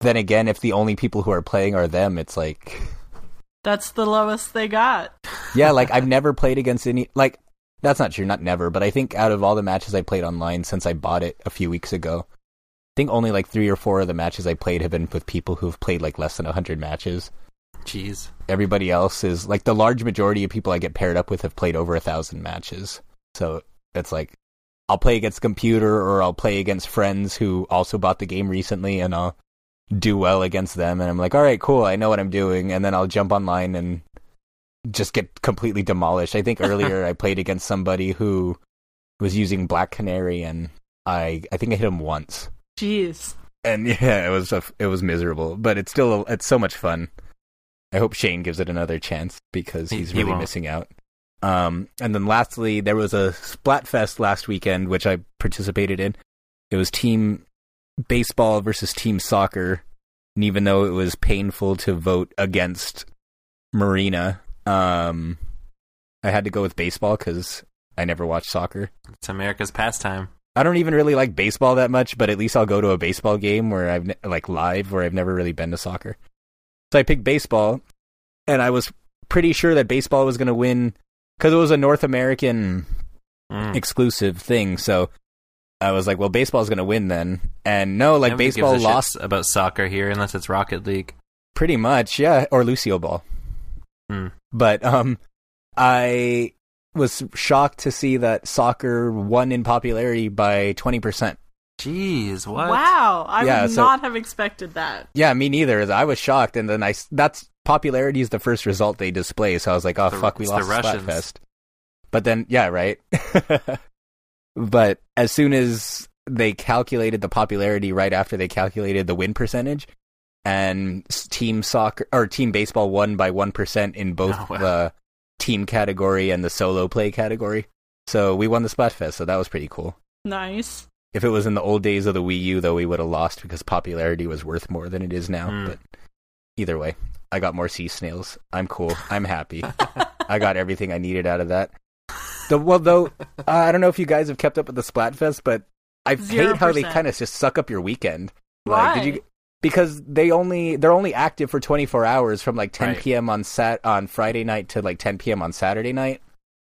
then again, if the only people who are playing are them, it's like, That's the lowest they got. yeah, like I've never played against any, like, that's not true, not never, but I think out of all the matches I played online since I bought it a few weeks ago, I think only like three or four of the matches I played have been with people who've played like less than 100 matches. Jeez. Everybody else is, like, the large majority of people I get paired up with have played over a thousand matches. So it's like, I'll play against computer or I'll play against friends who also bought the game recently and I'll do well against them and I'm like, all right, cool, I know what I'm doing. And then I'll jump online and just get completely demolished. I think earlier I played against somebody who was using Black Canary and I, I think I hit him once. Jeez. And yeah, it was a, it was miserable, but it's still it's so much fun. I hope Shane gives it another chance because He- he's he really won't. missing out. Um, and then lastly, there was a Splatfest last weekend which I participated in. It was team baseball versus team soccer, and even though it was painful to vote against Marina, um, I had to go with baseball because I never watched soccer. It's America's pastime. I don't even really like baseball that much, but at least I'll go to a baseball game where I've ne- like live where I've never really been to soccer. So I picked baseball, and I was pretty sure that baseball was going to win because it was a North American Mm. exclusive thing. So I was like, well, baseball's going to win then. And no, like Nobody baseball lost about soccer here unless it's Rocket League. pretty much, yeah, or Lucio Ball. Hmm. But um, I was shocked to see that soccer won in popularity by twenty percent. Jeez, what? Wow. I Yeah, would so- not have expected that. Yeah, me neither. I was shocked, and then I that's popularity is the first result they display. So I was like, oh The- fuck, we lost the lost Russians. Splatfest. But then, yeah, right. but as soon as they calculated the popularity, right after they calculated the win percentage, and team soccer or team baseball won by one percent in oh, both Oh, wow. the team category and the solo play category. So we won the Splatfest. So that was pretty cool. Nice. If it was in the old days of the Wii U, though, we would have lost because popularity was worth more than it is now. Hmm. But either way, I got more sea snails. I'm cool. I'm happy. I got everything I needed out of that. The, well, though, uh, I don't know if you guys have kept up with the Splatfest, but I hate how they kind of just suck up your weekend. Why? did you? Because they only they're only active for 24 hours from like 10 Right. p.m. on sat on Friday night to like 10 p.m. on Saturday night.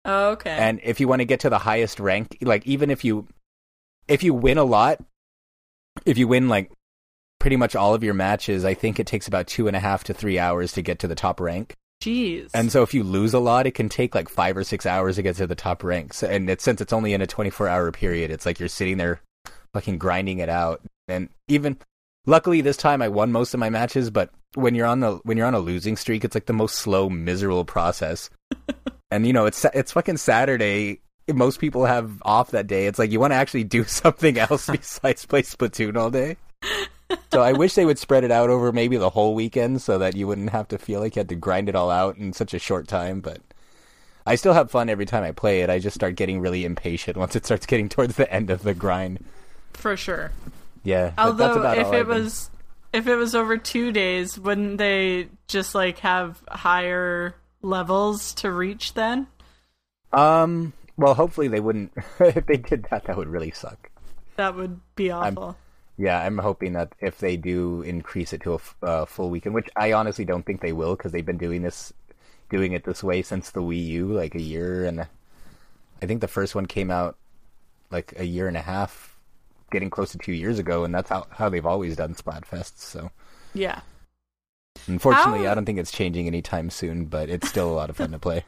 Oh, okay. And if you want to get to the highest rank, like even if you if you win a lot, if you win like pretty much all of your matches, I think it takes about two and a half to three hours to get to the top rank. Jeez. And so if you lose a lot, it can take like five or six hours to get to the top ranks. And it's, since it's only in a 24 hour period, it's like you're sitting there fucking grinding it out. And even luckily this time I won most of my matches, but when you're on the when you're on a losing streak, it's like the most slow, miserable process. and you know, it's it's fucking Saturday. Most people have off that day. It's like you want to actually do something else besides play Splatoon all day. so I wish they would spread it out over maybe the whole weekend so that you wouldn't have to feel like you had to grind it all out in such a short time. But I still have fun every time I play it. I just start getting really impatient once it starts getting towards the end of the grind. For sure. Yeah. Although if it was if it was over 2 days, wouldn't they just like have higher levels to reach then? Um. Well, hopefully they wouldn't. if they did that, that would really suck. That would be awful. Yeah, I'm hoping that if they do increase it to a f- uh, full weekend, which I honestly don't think they will, because they've been doing this, doing it this way since the Wii U, like a year, and I think the first one came out like a year and a half, getting close to two years ago, and that's how how they've always done Splatfests. So yeah. unfortunately, How- I don't think it's changing anytime soon, but it's still a lot of fun to play.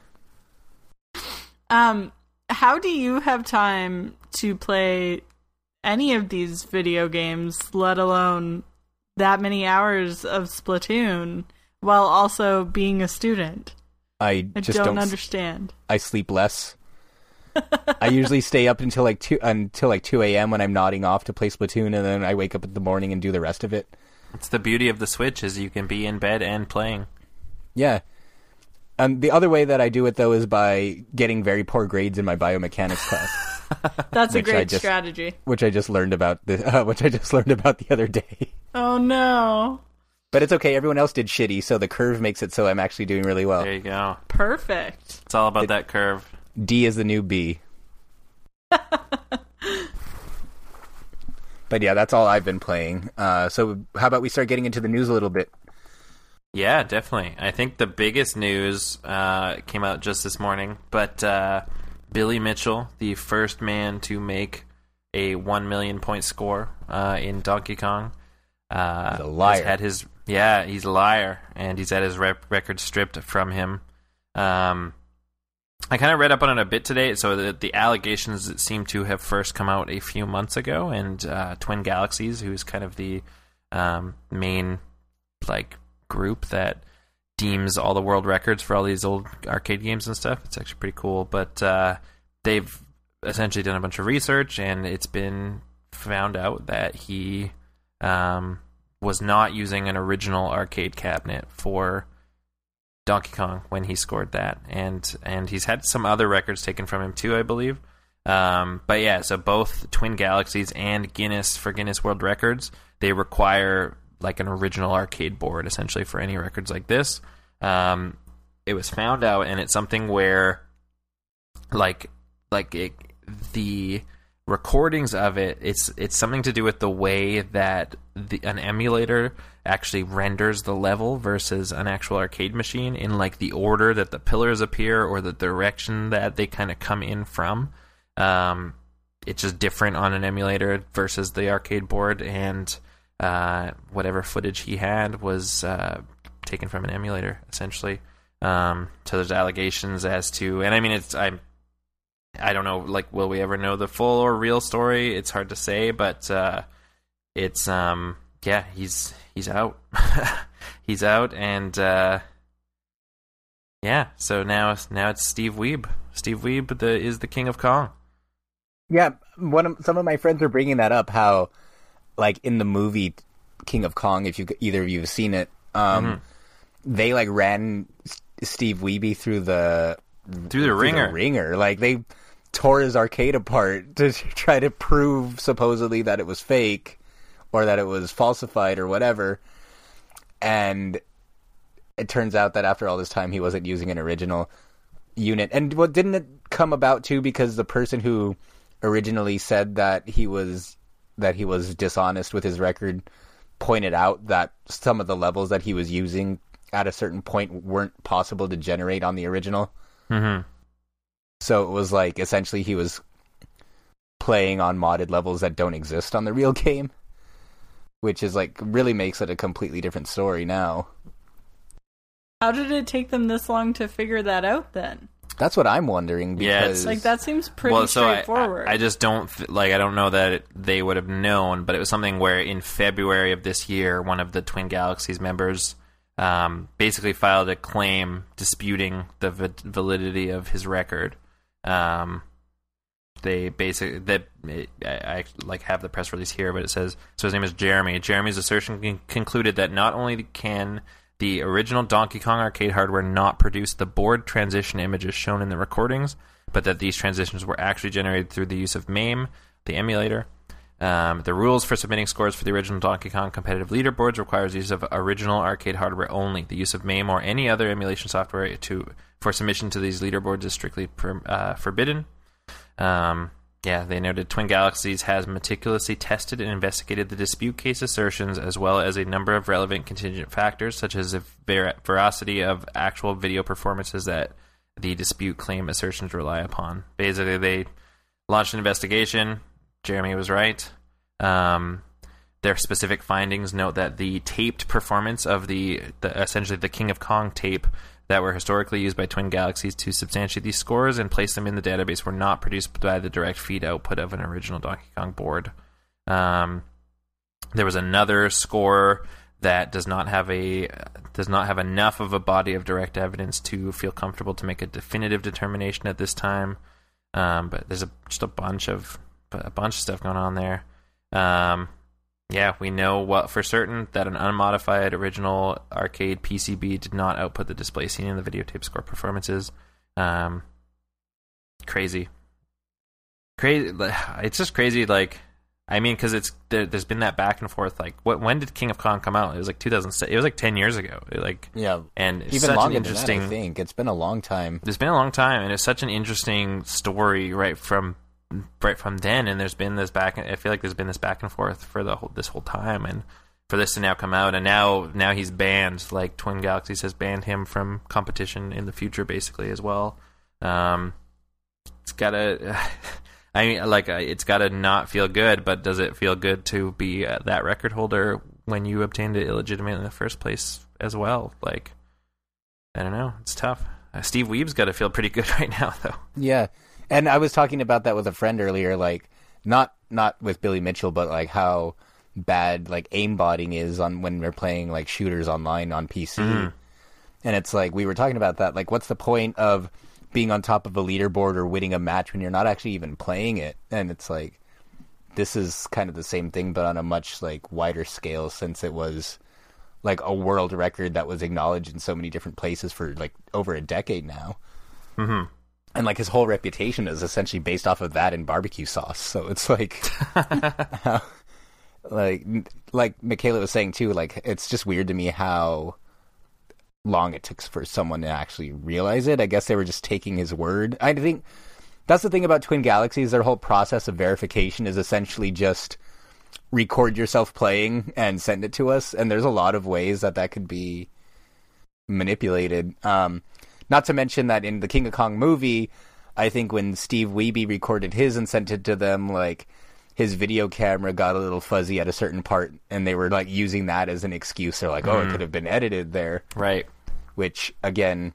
Um how do you have time to play any of these video games, let alone that many hours of Splatoon while also being a student? I I just don't, don't. understand. I sleep less. I usually stay up until like two until like two a.m. when I'm nodding off to play Splatoon, and then I wake up in the morning and do the rest of it. It's the beauty of the Switch is you can be in bed and playing. Yeah. Um, the other way that I do it though is by getting very poor grades in my biomechanics class, That's a great just- strategy. which I just learned about the uh, which I just learned about the other day. Oh no. But it's okay. Everyone else did shitty, so the curve makes it so I'm actually doing really well. There you go. Perfect. It's all about that curve. D is the new B. but yeah, that's all I've been playing. Uh, so how about we start getting into the news a little bit? Yeah, definitely. I think the biggest news uh, came out just this morning, but uh, Billy Mitchell, the first man to make a one million point score uh, in Donkey Kong, uh, He's a liar. had his yeah, he's a liar, and he's had his rep- record stripped from him. Um, I kind of read up on it a bit today. So the, the allegations that seem to have first come out a few months ago, and uh, Twin Galaxies, who's kind of the um, main like group that deems all the world records for all these old arcade games and stuff. It's actually pretty cool. But uh, they've essentially done a bunch of research, and it's been found out that he um, was not using an original arcade cabinet for Donkey Kong when he scored that, and and he's had some other records taken from him too, I believe. Um, but yeah, so both Twin Galaxies and Guinness for Guinness World Records, they require like an original arcade board essentially for any records like this. Um, it was found out, and it's something where, like, like it, the recordings of it, it's it's something to do with the way that the, an emulator actually renders the level versus an actual arcade machine in like the order that the pillars appear or the direction that they kind of come in from. Um, it's just different on an emulator versus the arcade board, and uh, whatever footage he had was uh, taken from an emulator, essentially. Um, so there's allegations as to, and I mean, it's I'm, I don't know, like, will we ever know the full or real story? It's hard to say, but uh, it's um, yeah, he's he's out, he's out, and uh, yeah. So now now it's Steve Weeb. Steve Weeb the, is the king of Kong. Yeah, one of some of my friends are bringing that up. How, like in the movie King of Kong, if you either of you have seen it, um, they like ran Steve Wiebe through the Through the ringer. ringer. Like they tore his arcade apart to try to prove supposedly that it was fake or that it was falsified or whatever. And it turns out that after all this time, he wasn't using an original unit. And what didn't it come about too because the person who originally said that he was that he was dishonest with his record pointed out that some of the levels that he was using at a certain point weren't possible to generate on the original. Mm-hmm. So it was like essentially he was playing on modded levels that don't exist on the real game, which is like really makes it a completely different story now. How did it take them this long to figure that out then? That's what I'm wondering Yeah, it's Like that seems pretty well, so I, straightforward. I, I just don't th- like. I don't know that they would have known, but it was something where in February of this year, one of the Twin Galaxies members um, basically filed a claim disputing the va- validity of his record. Um, they basically that I, I like have the press release here, but it says so. His name is Jeremy. Jeremy's assertion con- concluded that not only can the original Donkey Kong arcade hardware not produced the board transition images shown in the recordings, but that these transitions were actually generated through the use of MAME, the emulator. Um, the rules for submitting scores for the original Donkey Kong competitive leaderboards requires use of original arcade hardware only. The use of MAME or any other emulation software to for submission to these leaderboards is strictly per, uh, forbidden. Um, yeah, they noted Twin Galaxies has meticulously tested and investigated the dispute case assertions as well as a number of relevant contingent factors, such as the ver- veracity of actual video performances that the dispute claim assertions rely upon. Basically, they launched an investigation. Jeremy was right. Um, their specific findings note that the taped performance of the, the essentially the King of Kong tape that were historically used by Twin Galaxies to substantiate these scores and place them in the database were not produced by the direct feed output of an original Donkey Kong board. Um, there was another score that does not have a does not have enough of a body of direct evidence to feel comfortable to make a definitive determination at this time. Um, but there's a, just a bunch of a bunch of stuff going on there. Um, yeah, we know what for certain that an unmodified original arcade PCB did not output the display seen in the videotape score performances. Um, crazy, crazy. It's just crazy. Like, I mean, because it's there, there's been that back and forth. Like, what when did King of Kong come out? It was like 2006. It was like 10 years ago. Like, yeah, and even such longer an than interesting. that. I think it's been a long time. It's been a long time, and it's such an interesting story right from right from then. And there's been this back. I feel like there's been this back and forth for the whole, this whole time, and for this to now come out, and now now he's banned. Like Twin Galaxies has banned him from competition in the future, basically as well. Um, it's gotta. I mean, like it's gotta not feel good, but does it feel good to be uh, that record holder when you obtained it illegitimately in the first place as well? Like, I don't know. It's tough. Uh, Steve Weeb's got to feel pretty good right now, though. Yeah, and I was talking about that with a friend earlier. Like, not not with Billy Mitchell, but like how bad like aimbotting is on when we're playing like shooters online on PC. Mhm. And it's like we were talking about that. Like, what's the point of being on top of a leaderboard or winning a match when you're not actually even playing it? And it's like this is kind of the same thing, but on a much like wider scale, since it was like a world record that was acknowledged in so many different places for like over a decade now. Mhm. And like his whole reputation is essentially based off of that and barbecue sauce. So it's like, like, like Michaela was saying too. Like, it's just weird to me how long it took for someone to actually realize it. I guess they were just taking his word. I think that's the thing about Twin Galaxies. Their whole process of verification is essentially just record yourself playing and send it to us. And there's a lot of ways that that could be manipulated. Um, not to mention that in the King of Kong movie, I think when Steve Wiebe recorded his and sent it to them, like his video camera got a little fuzzy at a certain part, and they were like using that as an excuse. They're like, "Oh, it could have been edited there," Right. which again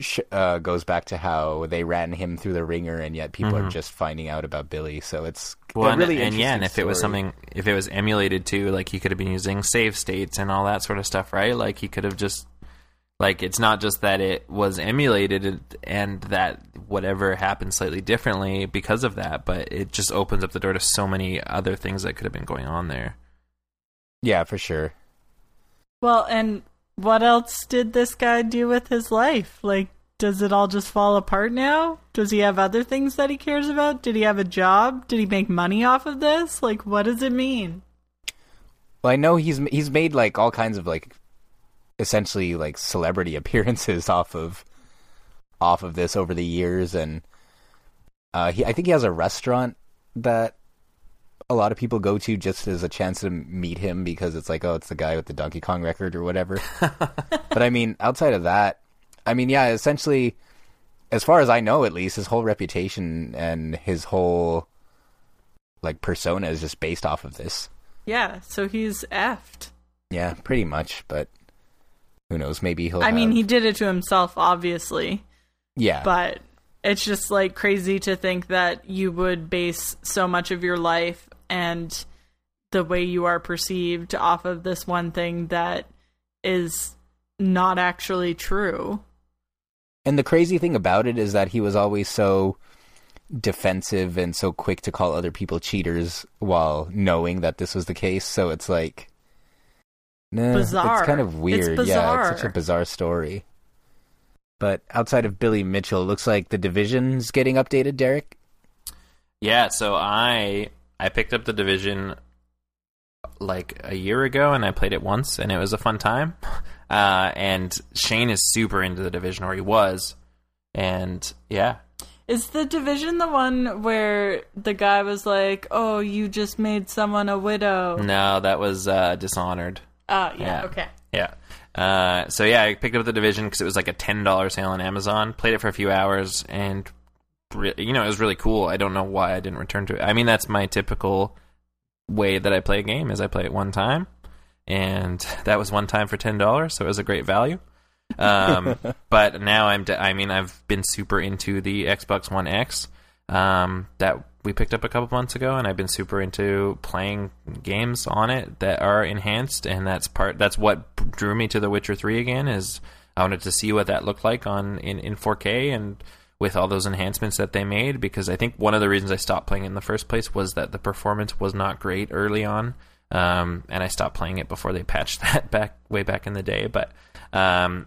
sh- uh, goes back to how they ran him through the ringer, and yet people are just finding out about Billy. So it's Well, and, really and yeah, and if interesting it was something, if it was emulated too, like he could have been using save states and all that sort of stuff, right? Like he could have just, like it's not just that it was emulated and that whatever happened slightly differently because of that, but it just opens up the door to so many other things that could have been going on there. yeah, for sure. Well, and what else did this guy do with his life? Like, does it all just fall apart now? Does he have other things that he cares about? Did he have a job? Did he make money off of this? Like, what does it mean? Well, I know he's he's made like all kinds of like essentially like celebrity appearances off of off of this over the years, and uh, he I think he has a restaurant that a lot of people go to just as a chance to meet him because it's like oh it's the guy with the Donkey Kong record or whatever. but I mean outside of that, I mean yeah, essentially as far as I know at least his whole reputation and his whole like persona is just based off of this. Yeah, so he's effed. Yeah, pretty much, but who knows? Maybe he'll. I mean, he did it to himself, obviously. Yeah. But it's just like crazy to think that you would base so much of your life and the way you are perceived off of this one thing that is not actually true. And the crazy thing about it is that he was always so defensive and so quick to call other people cheaters while knowing that this was the case. So it's like, nah, Bizarre. It's kind of weird. Yeah, it's such a bizarre. bizarre story. But outside of Billy Mitchell, it looks like the division's getting updated. Derek. Yeah, so I I picked up the division like a year ago and I played it once and it was a fun time. Uh, and Shane is super into the division, or he was. And yeah, Is the division the one where the guy was like, "Oh, you just made someone a widow"? no, that was uh, Dishonored. Uh, yeah, Yeah. okay. Yeah. Uh, so yeah, I picked up the division because it was like a ten dollar sale on Amazon. Played it for a few hours, and re- you know it was really cool. I don't know why I didn't return to it. I mean, that's my typical way that I play a game: is I play it one time, and that was one time for ten dollars, so it was a great value. Um, but now I'm. D- I mean, I've been super into the Xbox One X um, that we picked up a couple months ago, and I've been super into playing games on it that are enhanced, and that's part. That's what drew me to The Witcher Three again. Is I wanted to see what that looked like on in in 4K and with all those enhancements that they made. Because I think one of the reasons I stopped playing it in the first place was that the performance was not great early on, um, and I stopped playing it before they patched that back way back in the day. But um,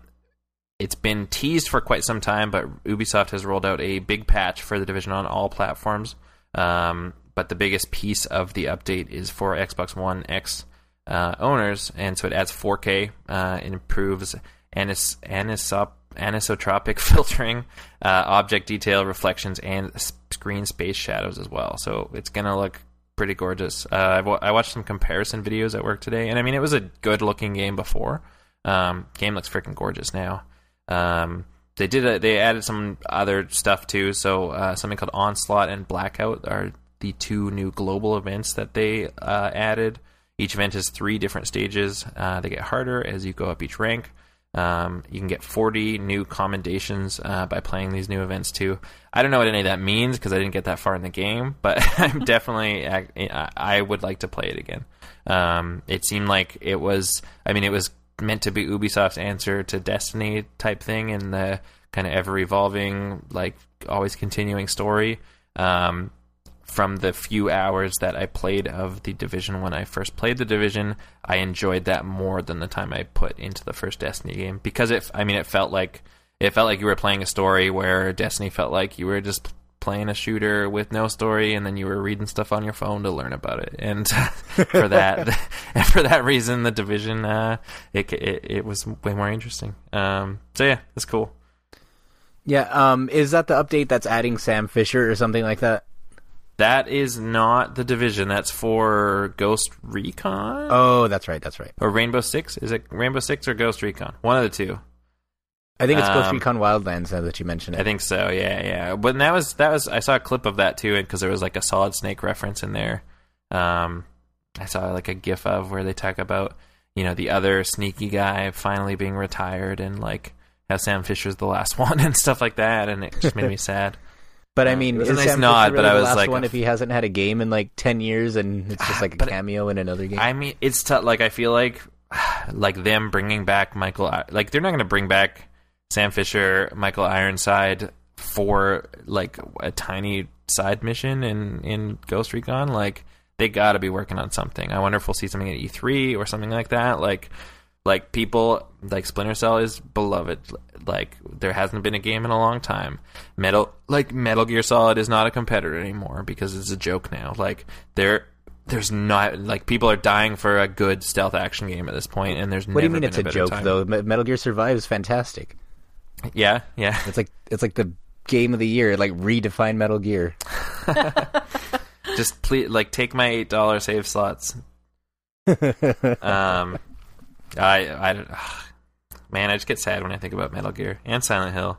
it's been teased for quite some time, but Ubisoft has rolled out a big patch for the division on all platforms. Um, but the biggest piece of the update is for Xbox One X uh, owners, and so it adds 4K, uh, it improves anis- anisop- anisotropic filtering, uh, object detail, reflections, and screen space shadows as well. So it's gonna look pretty gorgeous. Uh, I've wa- watched some comparison videos at work today, and I mean it was a good looking game before. Um, game looks freaking gorgeous now. Um, they did a, they added some other stuff too. So uh, something called Onslaught and Blackout are the two new global events that they uh, added. Each event has three different stages. Uh, they get harder as you go up each rank. Um, you can get 40 new commendations uh, by playing these new events too. I don't know what any of that means because I didn't get that far in the game, but I'm definitely I, I would like to play it again. Um, it seemed like it was. I mean, it was meant to be Ubisoft's answer to Destiny type thing in the kind of ever evolving, like always continuing story. Um, from the few hours that I played of the division when I first played the division, I enjoyed that more than the time I put into the first Destiny game because it. I mean, it felt like it felt like you were playing a story where Destiny felt like you were just playing a shooter with no story and then you were reading stuff on your phone to learn about it and for that for that reason the division uh it, it it was way more interesting um so yeah it's cool Yeah. Um. Is that the update that's adding Sam Fisher or something like that? that is not the division that's for ghost recon Oh, that's right. That's right. or rainbow six is it rainbow six or ghost recon one of the two I think it's Ghost Um, Recon Wildlands now that you mentioned it. I think so. Yeah, yeah. But that was that was I saw a clip of that too, because there was like a Solid Snake reference in there. Um, I saw like a GIF of where they talk about you know the other sneaky guy finally being retired and like how Sam Fisher's the last one and stuff like that, and it just made me sad. But I Uh, mean, it was a is nice Sam nod, Fisher but really I the was last like- one if he hasn't had a game in like ten years and it's just like a cameo in another game? I mean, it's tough. Like I feel like like them bringing back Michael. Like they're not going to bring back Sam Fisher, Michael Ironside for like a tiny side mission in in Ghost Recon. Like they got to be working on something. I wonder if we'll see something at E3 or something like that. Like like people like Splinter Cell is beloved. Like there hasn't been a game in a long time. Metal like Metal Gear Solid is not a competitor anymore because it's a joke now. Like there there's not like people are dying for a good stealth action game at this point, and there's what do you mean it's a better joke time. though? Metal Gear Survive is fantastic. Yeah, yeah. It's like it's like the game of the year. It, like redefine Metal Gear. Just please, like, take my eight dollar save slots. um, I, I, don't- man, I just get sad when I think about Metal Gear and Silent Hill.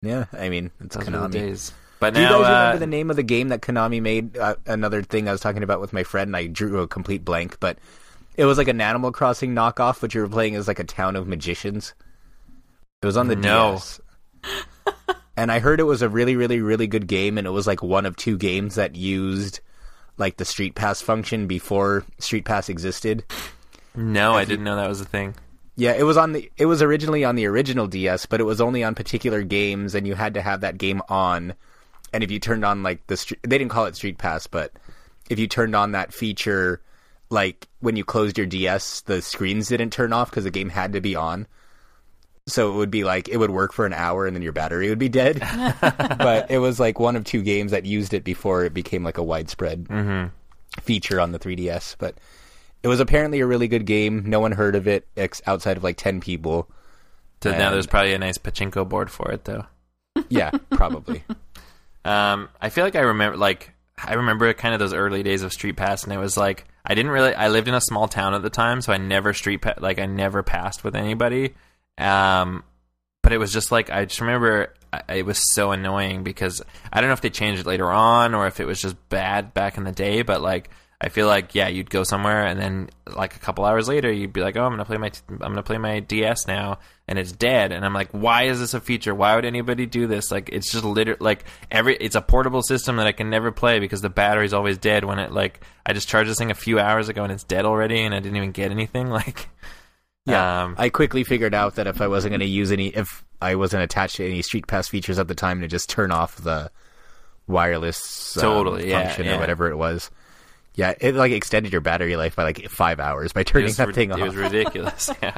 Yeah, I mean it's Those Konami. days. But Do you now, guys remember uh, the name of the game that Konami made? Uh, another thing I was talking about with my friend, and I drew a complete blank. But it was like an Animal Crossing knockoff, but you were playing as like a town of magicians. It was on the No. DS. and I heard it was a really, really, really good game, and it was like one of two games that used like the Street Pass function before Street Pass existed. No, I didn't know that was a thing. Yeah, it was on the it was originally on the original DS, but it was only on particular games, and you had to have that game on. And if you turned on like the street, they didn't call it Street Pass, but if you turned on that feature, like when you closed your DS, the screens didn't turn off because the game had to be on. So it would be like it would work for an hour and then your battery would be dead. but it was like one of two games that used it before it became like a widespread feature on the 3DS. But it was apparently a really good game. No one heard of it ex- outside of like 10 people. So now there's probably a nice pachinko board for it, though. Yeah, probably. Um, I feel like I remember, like, I remember kind of those early days of Street Pass, and it was like I didn't really. I lived in a small town at the time, so I never street pa- like I never passed with anybody. Um, but it was just like I just remember it was so annoying because I don't know if they changed it later on or if it was just bad back in the day. But like I feel like yeah, you'd go somewhere and then like a couple hours later you'd be like, oh, I'm gonna play my I'm gonna play my DS now, and it's dead. And I'm like, why is this a feature? Why would anybody do this? Like it's just literally like every it's a portable system that I can never play because the battery's always dead when it like I just charged this thing a few hours ago and it's dead already and I didn't even get anything like. Yeah, Um, I quickly figured out that if I wasn't going to use any, if I wasn't attached to any Street Pass features at the time, to just turn off the wireless um, Totally, yeah, function yeah. or whatever it was. Yeah, it like extended your battery life by like five hours by turning that thing it was ridiculous. yeah.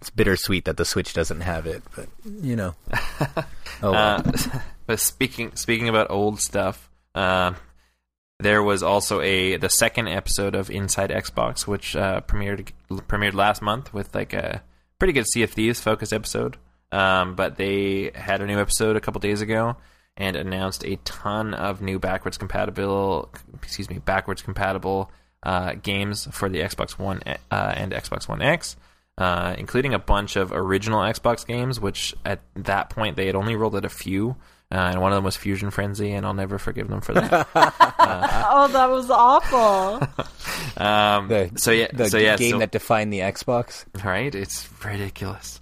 It's bittersweet that the Switch doesn't have it, but you know. oh, well. Uh, but speaking speaking about old stuff, um, there was also a the second episode of Inside Xbox, which uh, premiered premiered last month with like a pretty good Sea of Thieves focused episode. Um, but they had a new episode a couple days ago and announced a ton of new backwards compatible, excuse me, backwards compatible uh, games for the Xbox One uh, and Xbox One X. Uh, including a bunch of original Xbox games, which at that point they had only rolled out a few, uh, and one of them was Fusion Frenzy, and I'll never forgive them for that. Oh, that was awful. um, the so yeah, the so yeah, game so, that defined the Xbox. right? It's ridiculous.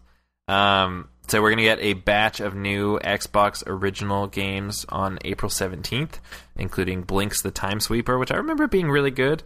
Um, so we're gonna get a batch of new Xbox original games on April seventeenth, including Blinx the Time Sweeper, which I remember being really good.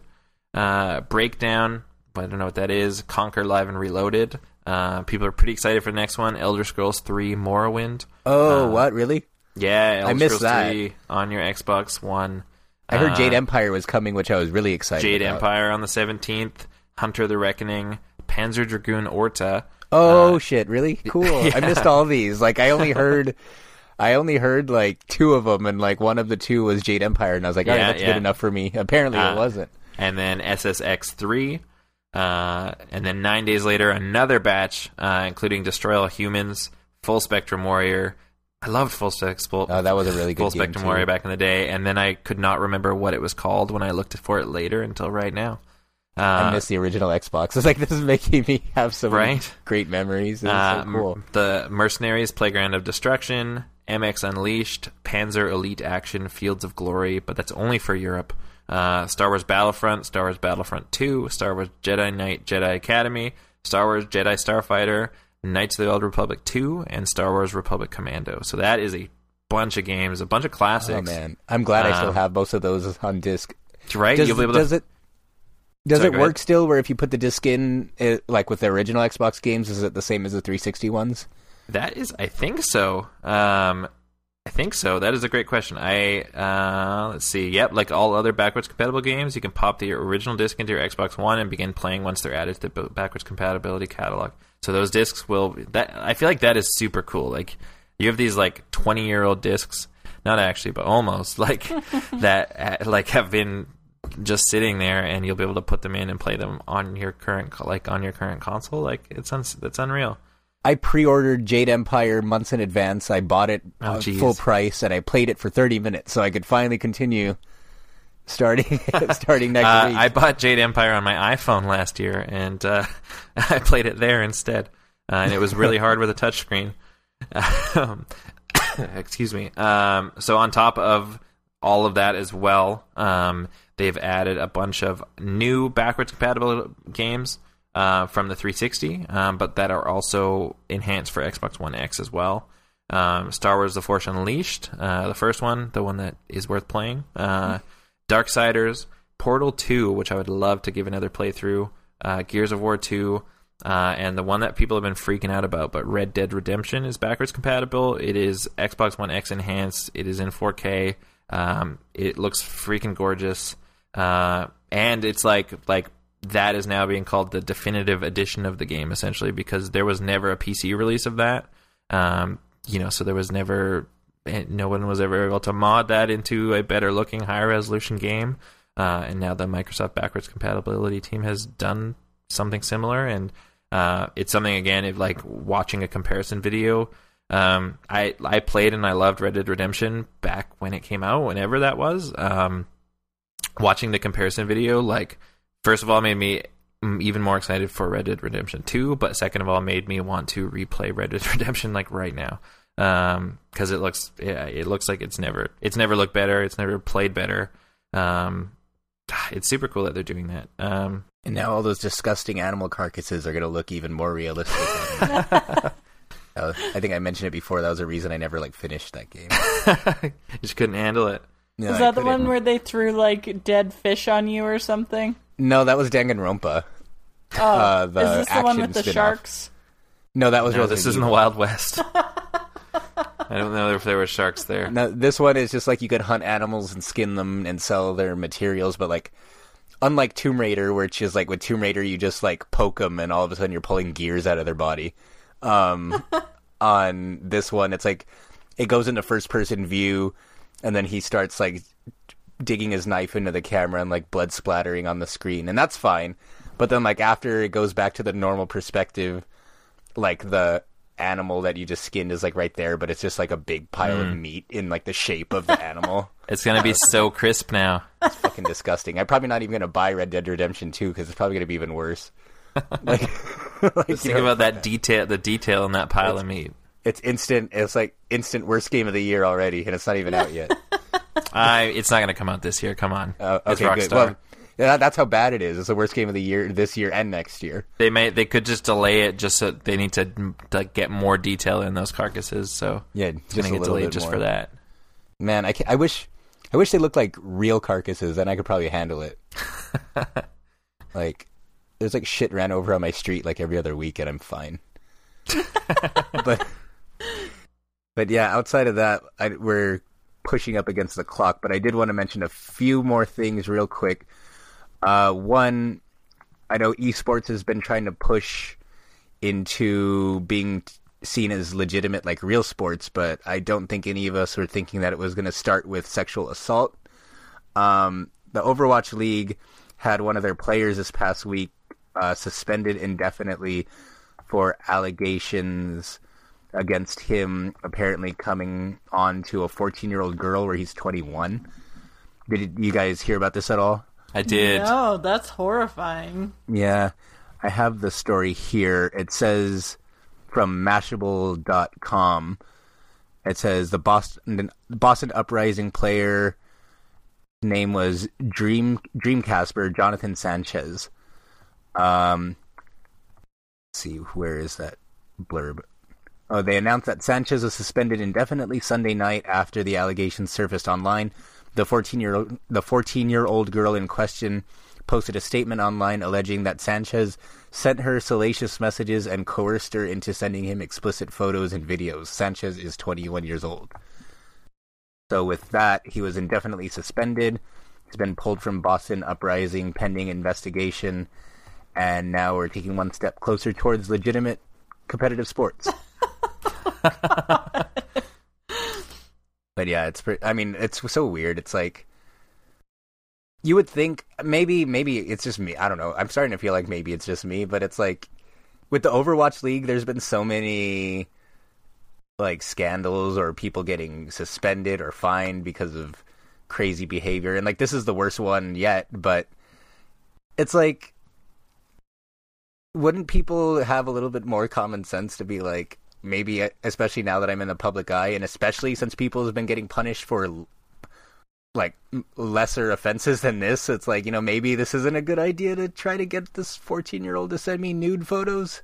Uh, Breakdown, I don't know what that is. Conker Live and Reloaded. Uh, people are pretty excited for the next one. Elder Scrolls Three Morrowind. Oh, Uh, what really? Yeah, Elder missed Scrolls that. 3 on your Xbox One. I heard Uh, Jade Empire was coming, which I was really excited. Jade about. Empire on the seventeenth. Hunter the Reckoning. Panzer Dragoon Orta. Oh Uh, shit! Really cool. I missed all these. Like I only heard, I only heard like two of them, and like one of the two was Jade Empire, and I was like, all right, Yeah, that's yeah. good enough for me. Apparently, Uh, it wasn't. and then SSX three, uh, and then nine days later another batch, uh, including Destroy All Humans, Full Spectrum Warrior. I loved Full Spectrum. Oh, that was a really good Full game, Spectrum. Warrior back in the day, and then I could not remember what it was called when I looked for it later until right now. Uh, I missed the original Xbox. It's like this is making me have some Right? great memories. Uh, so cool. The Mercenaries Playground of Destruction, MX Unleashed, Panzer Elite Action, Fields of Glory, but that's only for Europe. Uh, Star Wars Battlefront, Star Wars Battlefront 2, Star Wars Jedi Knight Jedi Academy, Star Wars Jedi Starfighter, Knights of the Old Republic 2, and Star Wars Republic Commando. So that is a bunch of games, a bunch of classics. Oh man, I'm glad I still Um, have most of those on disc. Right? Does, You'll be able does it? Does Sorry, it work ahead. still? Where if you put the disc in, it, like with the original Xbox games, is it the same as the 360 ones? That is, I think so. Um, I think so. That is a great question. I uh, let's see. Yep, like all other backwards compatible games, you can pop the original disc into your Xbox One and begin playing once they're added to the backwards compatibility catalog. So those discs will. That I feel like that is super cool. Like you have these like twenty year old discs, not actually, but almost like that. uh, Like have been just sitting there, and you'll be able to put them in and play them on your current like on your current console. Like it's un- that's unreal. I pre-ordered Jade Empire months in advance. I bought it Oh, full price, and I played it for 30 minutes, so I could finally continue starting starting next Uh, week. I bought Jade Empire on my iPhone last year, and uh, I played it there instead, uh, and it was really hard with a touchscreen. Um, excuse me. Um, so on top of all of that as well, um, they've added a bunch of new backwards compatible games uh, from the 360, um, but that are also enhanced for Xbox One X as well. Um, Star Wars: The Force Unleashed, uh, the first one, the one that is worth playing. Uh, Darksiders, Portal Two, which I would love to give another playthrough. Uh, Gears of War Two, uh, and the one that people have been freaking out about, but Red Dead Redemption is backwards compatible. It is Xbox One X enhanced. It is in 4K. Um, it looks freaking gorgeous, uh, and it's like like that is now being called the definitive edition of the game, essentially, because there was never a PC release of that. Um, you know, so there was never no one was ever able to mod that into a better looking, higher resolution game. Uh, and now the Microsoft backwards compatibility team has done something similar, and uh, it's something again, if like watching a comparison video. Um, I I played and I loved Red Dead Redemption back when it came out, whenever that was. Um, watching the comparison video, like first of all, made me even more excited for Red Dead Redemption 2, but second of all, made me want to replay Red Dead Redemption like right now. Um, cause it looks, yeah, it looks like it's never, it's never looked better. It's never played better. Um, it's super cool that they're doing that. Um, and now all those disgusting animal carcasses are going to look even more realistic. uh, I think I mentioned it before. That was a reason I never like finished that game. I just couldn't handle it. No, Is that the one where they threw like dead fish on you or something? No, that was Danganronpa. Oh, uh, the is this the one with the spin-off. sharks? No, that was no, this is in the Wild West. I don't know if there were sharks there. No, this one is just like you could hunt animals and skin them and sell their materials, but like unlike Tomb Raider, which is like with Tomb Raider, you just like poke them and all of a sudden you're pulling gears out of their body. Um, on this one, it's like it goes into first person view, and then he starts like digging his knife into the camera and like blood splattering on the screen, and that's fine. But then like after it goes back to the normal perspective, like the animal that you just skinned is like right there, but it's just like a big pile mm. of meat in like the shape of the animal. it's gonna be so crisp now. It's fucking disgusting. I'm probably not even gonna buy Red Dead Redemption 2 because it's probably gonna be even worse. Like, like think know, about that detail, the detail in that pile of meat. It's instant. It's like instant worst game of the year already, and it's not even out yet. I, it's not gonna come out this year. Come on. Uh, okay, good. Well, yeah, that's how bad it is. It's the worst game of the year this year and next year. They may they could just delay it just so they need to, to get more detail in those carcasses. So yeah, it's just a little bit just more. for that. Man, I, I wish I wish they looked like real carcasses, then I could probably handle it. like there's like shit ran over on my street like every other week, and I'm fine. but but yeah, outside of that, I, we're pushing up against the clock. But I did want to mention a few more things real quick. Uh, one, I know esports has been trying to push into being seen as legitimate, like real sports, but I don't think any of us were thinking that it was going to start with sexual assault. Um, the Overwatch League had one of their players this past week uh, suspended indefinitely for allegations against him apparently coming on to a 14 year old girl where he's 21. Did you guys hear about this at all? I did. No, that's horrifying. Yeah. I have the story here. It says from Mashable.com. It says the Boston Boston Uprising player name was Dream DreamKazper Jonathan Sanchez. Um, see where is that blurb? Oh, they announced that Sanchez was suspended indefinitely Sunday night after the allegations surfaced online. The 14 year old the 14 year old girl in question posted a statement online alleging that Sanchez sent her salacious messages and coerced her into sending him explicit photos and videos. Sanchez is 21 years old. So with that, he was indefinitely suspended. He's been pulled from Boston Uprising pending investigation, and now we're taking one step closer towards legitimate competitive sports. But yeah, it's I mean, it's so weird. It's like you would think maybe maybe it's just me. I don't know. I'm starting to feel like maybe it's just me, but it's like with the Overwatch League, there's been so many like scandals or people getting suspended or fined because of crazy behavior, and like this is the worst one yet. But it's like, wouldn't people have a little bit more common sense to be like, maybe uh, especially now that I'm in the public eye, and especially since people have been getting punished for like lesser offenses than this, it's like you know maybe this isn't a good idea to try to get this 14 year old to send me nude photos.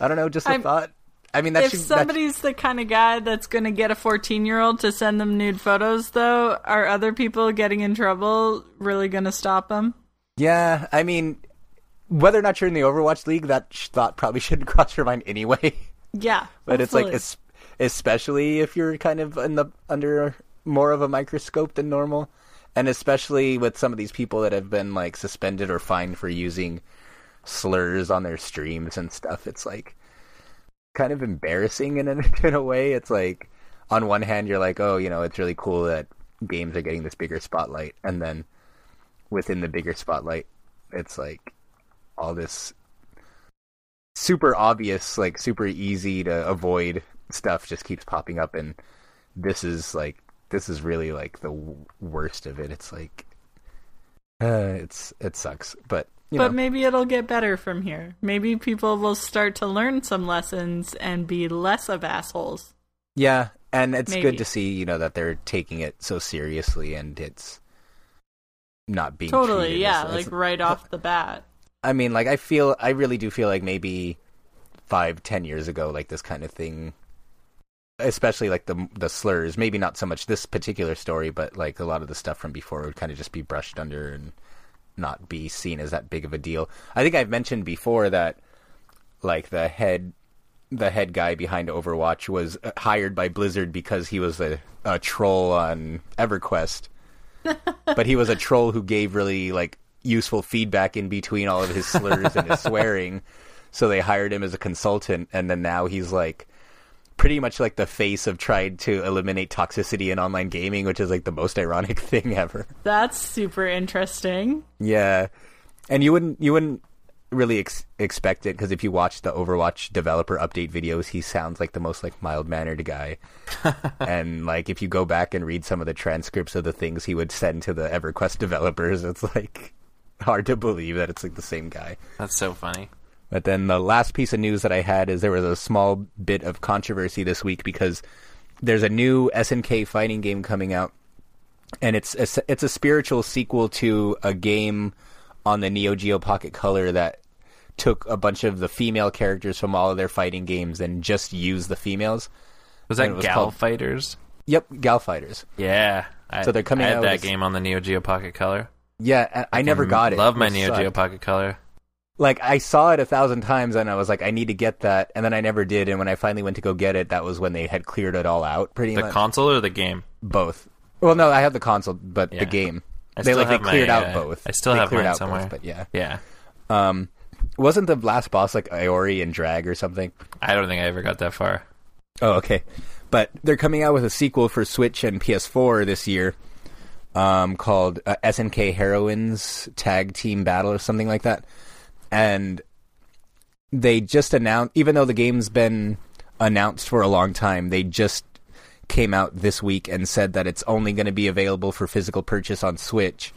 I don't know, just a I'm, thought. I mean, that if should, that- somebody's the kind of guy that's going to get a 14 year old to send them nude photos, though, are other people getting in trouble really going to stop them? yeah, I mean, whether or not you're in the Overwatch League, that sh- thought probably shouldn't cross your mind anyway. Yeah. but it's like, especially if you're kind of in the under more of a microscope than normal, and especially with some of these people that have been like suspended or fined for using slurs on their streams and stuff. It's like kind of embarrassing in a, in a way. It's like on one hand you're like, oh, you know, it's really cool that games are getting this bigger spotlight, and then within the bigger spotlight, it's like all this super obvious, like super easy to avoid stuff just keeps popping up, and this is like this is really like the w- worst of it. It's like uh, it's it sucks, but you but know, maybe it'll get better from here. Maybe people will start to learn some lessons and be less of assholes. yeah, and it's Maybe. good to see you know that they're taking it so seriously and it's not being Totally, yeah, as- like right off the bat. I mean, like I feel, I really do feel like maybe five, ten years ago, like this kind of thing, especially like the the slurs. Maybe not so much this particular story, but like a lot of the stuff from before would kind of just be brushed under and not be seen as that big of a deal. I think I've mentioned before that like the head the head guy behind Overwatch was uh, hired by Blizzard because he was a, a troll on EverQuest. but he was a troll who gave really like useful feedback in between all of his slurs and his swearing. So they hired him as a consultant and then now he's like pretty much like the face of tried to eliminate toxicity in online gaming, which is like the most ironic thing ever. That's super interesting. Yeah, and you wouldn't you wouldn't really ex- expect it because if you watch the Overwatch developer update videos, he sounds like the most like mild mannered guy. and like if you go back and read some of the transcripts of the things he would send to the EverQuest developers, it's like hard to believe that it's like the same guy. That's so funny. But then the last piece of news that I had is there was a small bit of controversy this week because there's a new SNK fighting game coming out, and it's a, it's a spiritual sequel to a game on the Neo Geo Pocket Color that took a bunch of the female characters from all of their fighting games and just used the females. Was that was Gal called- Fighters? Yep, Gal Fighters. Yeah. I, So they're coming I had out that game on the Neo Geo Pocket Color. Yeah, I, I never got it. Love my Neo sucked. Geo Pocket Color. like I saw it a thousand times and I was like, I need to get that, and then I never did. And when I finally went to go get it, that was when they had cleared it all out, pretty much. The much. console or the game? both. Well, no, I have the console, but Yeah. the game. I they like they have my, cleared out uh, both. I still They have cleared mine out somewhere. Both, but yeah, Yeah. um, wasn't the last boss like Iori and Drag or something? I don't think I ever got that far. Oh, okay. But they're coming out with a sequel for Switch and PS4 this year, um, called uh, SNK Heroines Tag Team Battle or something like that. And they just announced, even though the game's been announced for a long time, they just came out this week and said that it's only going to be available for physical purchase on Switch,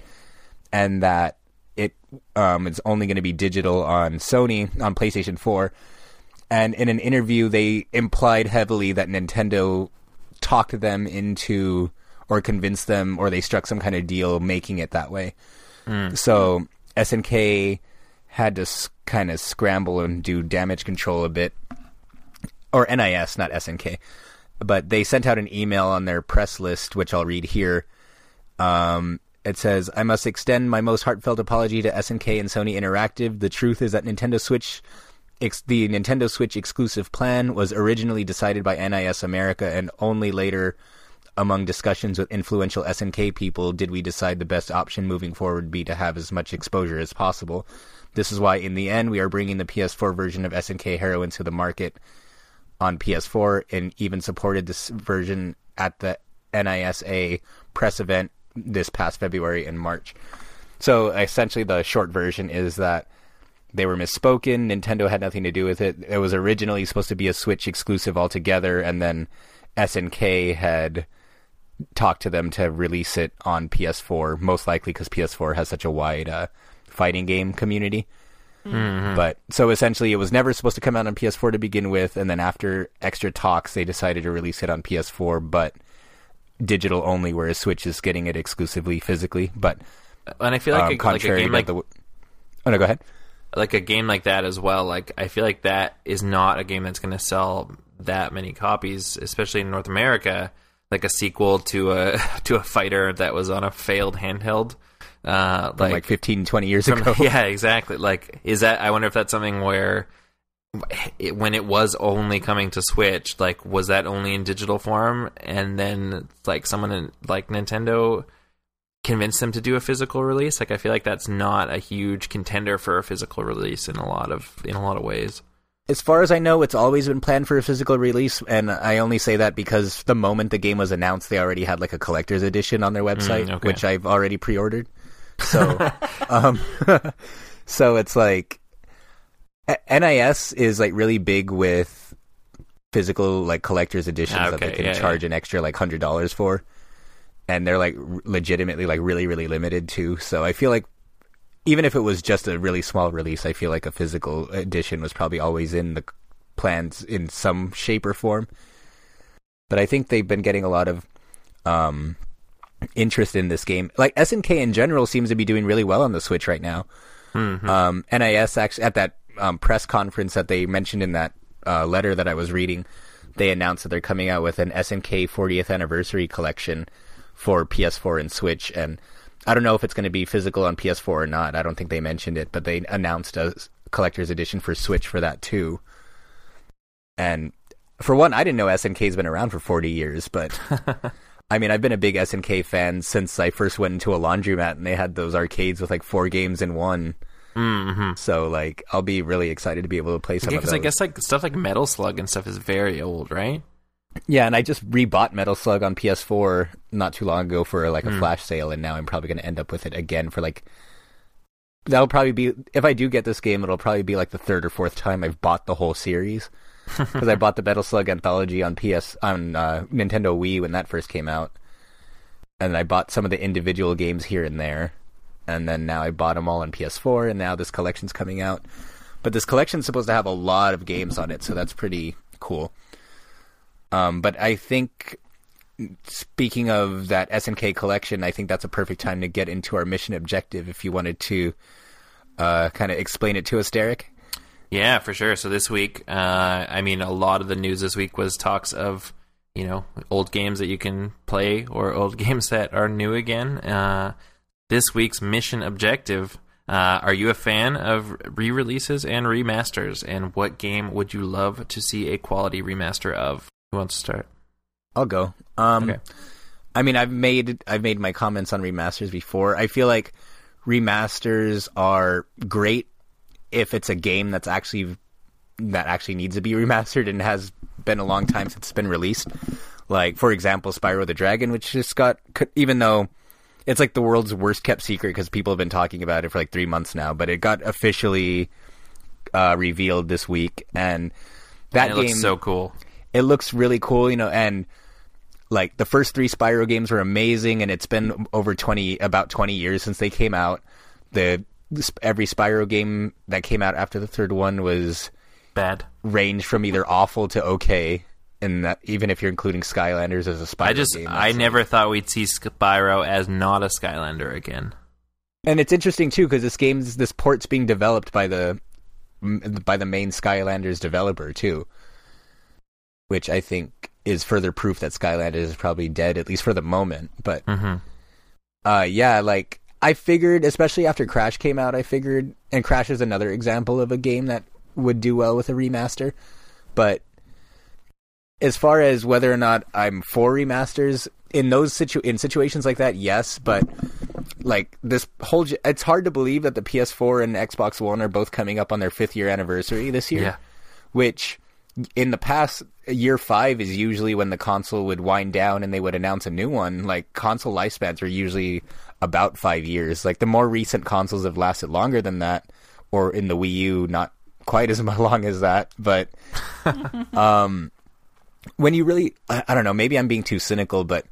and that it um, it's only going to be digital on Sony on PlayStation 4 and in an interview they implied heavily that Nintendo talked them into or convinced them or they struck some kind of deal making it that way. So SNK had to s- kind of scramble and do damage control a bit or NIS, not SNK. But they sent out an email on their press list, which I'll read here. Um, it says, I must extend my most heartfelt apology to SNK and Sony Interactive. The truth is that Nintendo Switch, ex- the Nintendo Switch exclusive plan was originally decided by NIS America and only later, among discussions with influential SNK people, did we decide the best option moving forward be to have as much exposure as possible. This is why, in the end, we are bringing the PS4 version of SNK Heroines to the market on PS4 and even supported this version at the NISA press event this past February and March. So essentially, the short version is that they were misspoken. Nintendo had nothing to do with it. It was originally supposed to be a Switch exclusive altogether, and then SNK had talked to them to release it on PS4, most likely because PS4 has such a wide uh, fighting game community. But so essentially, it was never supposed to come out on PS4 to begin with, and then after extra talks, they decided to release it on PS4, but digital only, whereas Switch is getting it exclusively physically. But And I feel like, um, a, like a contrary game like the, oh no, go ahead. like a game like that as well. Like I feel like that is not a game that's going to sell that many copies, especially in North America. Like a sequel to a to a fighter that was on a failed handheld. Uh, From like, 15, 20 years from- ago. yeah, exactly. Like, is that? I wonder if that's something where, it, when it was only coming to Switch, like, was that only in digital form, and then like someone in, like Nintendo convinced them to do a physical release? Like, I feel like that's not a huge contender for a physical release in a lot of in a lot of ways. As far as I know, it's always been planned for a physical release, and I only say that because the moment the game was announced, they already had like a collector's edition on their website, Mm, okay. which I've already pre-ordered. So, um, so it's like NIS is like really big with physical like collector's editions that they can yeah, charge an extra like hundred dollars for, and they're like legitimately like really really limited too. So I feel like even if it was just a really small release, I feel like a physical edition was probably always in the plans in some shape or form. But I think they've been getting a lot of um, interest in this game. Like SNK in general seems to be doing really well on the Switch right now. Mhm. Um, NIS actually at that um, press conference that they mentioned in that uh, letter that I was reading, they announced that they're coming out with an SNK 40th anniversary collection for PS4 and Switch. And I don't know if it's going to be physical on PS4 or not. I don't think they mentioned it, but they announced a collector's edition for Switch for that too. And for one, I didn't know SNK's been around for 40 years, but I mean, I've been a big SNK fan since I first went into a laundromat and they had those arcades with like four games in one. Mm-hmm. So like, I'll be really excited to be able to play some Yeah, of because those. I guess like stuff like Metal Slug and stuff is very old, right? Yeah, and I just rebought Metal Slug on PS4 not too long ago for like a Hmm. flash sale, and now I'm probably going to end up with it again for like. That'll probably be if I do get this game, it'll probably be like the third or fourth time I've bought the whole series because I bought the Metal Slug anthology on PS on uh, Nintendo Wii when that first came out, and I bought some of the individual games here and there, and then now I bought them all on PS4, and now this collection's coming out. But this collection's supposed to have a lot of games on it, so that's pretty cool. Um, but I think, speaking of that SNK collection, I think that's a perfect time to get into our mission objective. If you wanted to uh, kind of explain it to us, Derek. Yeah, for sure. So this week, uh, I mean, a lot of the news this week was talks of, you know, old games that you can play or old games that are new again. Uh, this week's mission objective. Uh, are you a fan of re-releases and remasters? And what game would you love to see a quality remaster of? Who wants to start? I'll go. Um, Okay. I mean, I've made I've made my comments on remasters before. I feel like remasters are great if it's a game that's actually that actually needs to be remastered and has been a long time since it's been released. Like for example, Spyro the Dragon, which just got even though it's like the world's worst kept secret because people have been talking about it for like three months now, but it got officially uh, revealed this week, and that And game looks so cool. It looks really cool, you know, and like the first three Spyro games were amazing, and it's been over twenty, about twenty years since they came out. The every Spyro game that came out after the third one was Bad. ranged from either awful to okay, and that, even if you're including Skylanders as a Spyro I just, game, I never thought we'd see Spyro as not a Skylander again. And it's interesting too because this game's this port's being developed by the by the main Skylanders developer too, which I think is further proof that Skylanders is probably dead at least for the moment. But hmm uh, yeah, like I figured, especially after Crash came out, I figured, and Crash is another example of a game that would do well with a remaster. But as far as whether or not I'm for remasters in those situ in situations like that, yes. But like this whole, it's hard to believe that the PS4 and Xbox One are both coming up on their fifth year anniversary this year Yeah. which in the past year five is usually when the console would wind down and they would announce a new one. Like console lifespans are usually about five years. Like the more recent consoles have lasted longer than that or in the wii u not quite as long as that but um when you really I, I don't know maybe i'm being too cynical but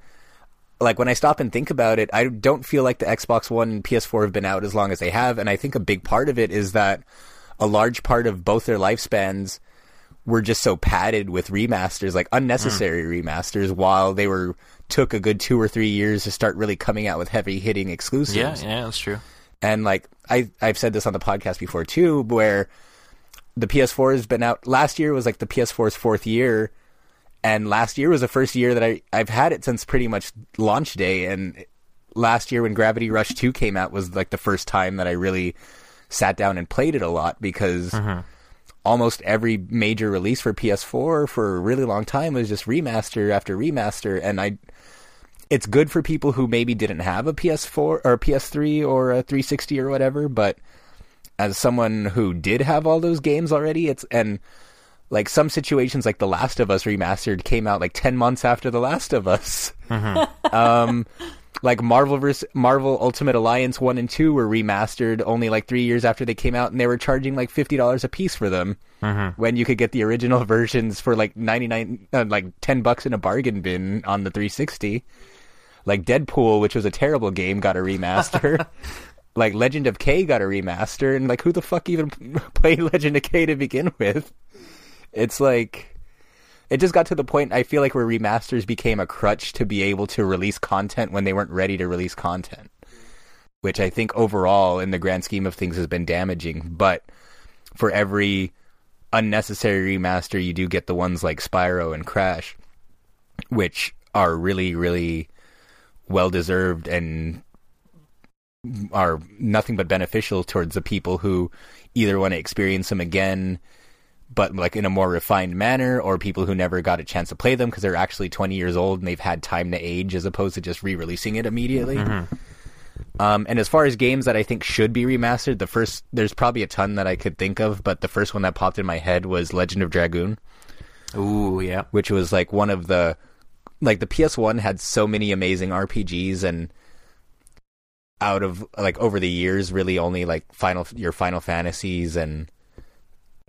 like when I stop and think about it, I don't feel like the Xbox One and PS4 have been out as long as they have, and I think a big part of it is that a large part of both their lifespans were just so padded with remasters, like unnecessary hmm. remasters, while they were took a good two or three years to start really coming out with heavy hitting exclusives. Yeah, yeah, that's true. And like I I've said this on the podcast before too, where the PS4 has been out. Last year was like the PS4's fourth year, and last year was the first year that I I've had it since pretty much launch day. And last year when Gravity Rush Two came out was like the first time that I really sat down and played it a lot because. Mm-hmm. Almost every major release for PS4 for a really long time was just remaster after remaster, and I it's good for people who maybe didn't have a PS4 or a PS3 or a 360 or whatever, but as someone who did have all those games already, it's and like some situations like The Last of Us remastered came out like 10 months after The Last of Us. um like Marvel vs. Marvel Ultimate Alliance 1 and 2 were remastered only like 3 years after they came out and they were charging like $50 a piece for them. When you could get the original versions for like 99 uh, like 10 bucks in a bargain bin on the 360 like Deadpool, which was a terrible game, got a remaster. like Legend of Kay got a remaster, and like who the fuck even played Legend of Kay to begin with? It's like it just got to the point I feel like where remasters became a crutch to be able to release content when they weren't ready to release content. Which I think overall in the grand scheme of things has been damaging. But for every unnecessary remaster you do get the ones like Spyro and Crash, which are really, really well deserved and are nothing but beneficial towards the people who either want to experience them again but like in a more refined manner or people who never got a chance to play them because they're actually 20 years old and they've had time to age as opposed to just re-releasing it immediately. Um, and as far as games that i think should be remastered the first there's probably a ton that i could think of but the first one that popped in my head was legend of dragoon. Ooh, yeah. which was like one of the like the PS1 had so many amazing RPGs and out of like over the years really only like final your Final Fantasies and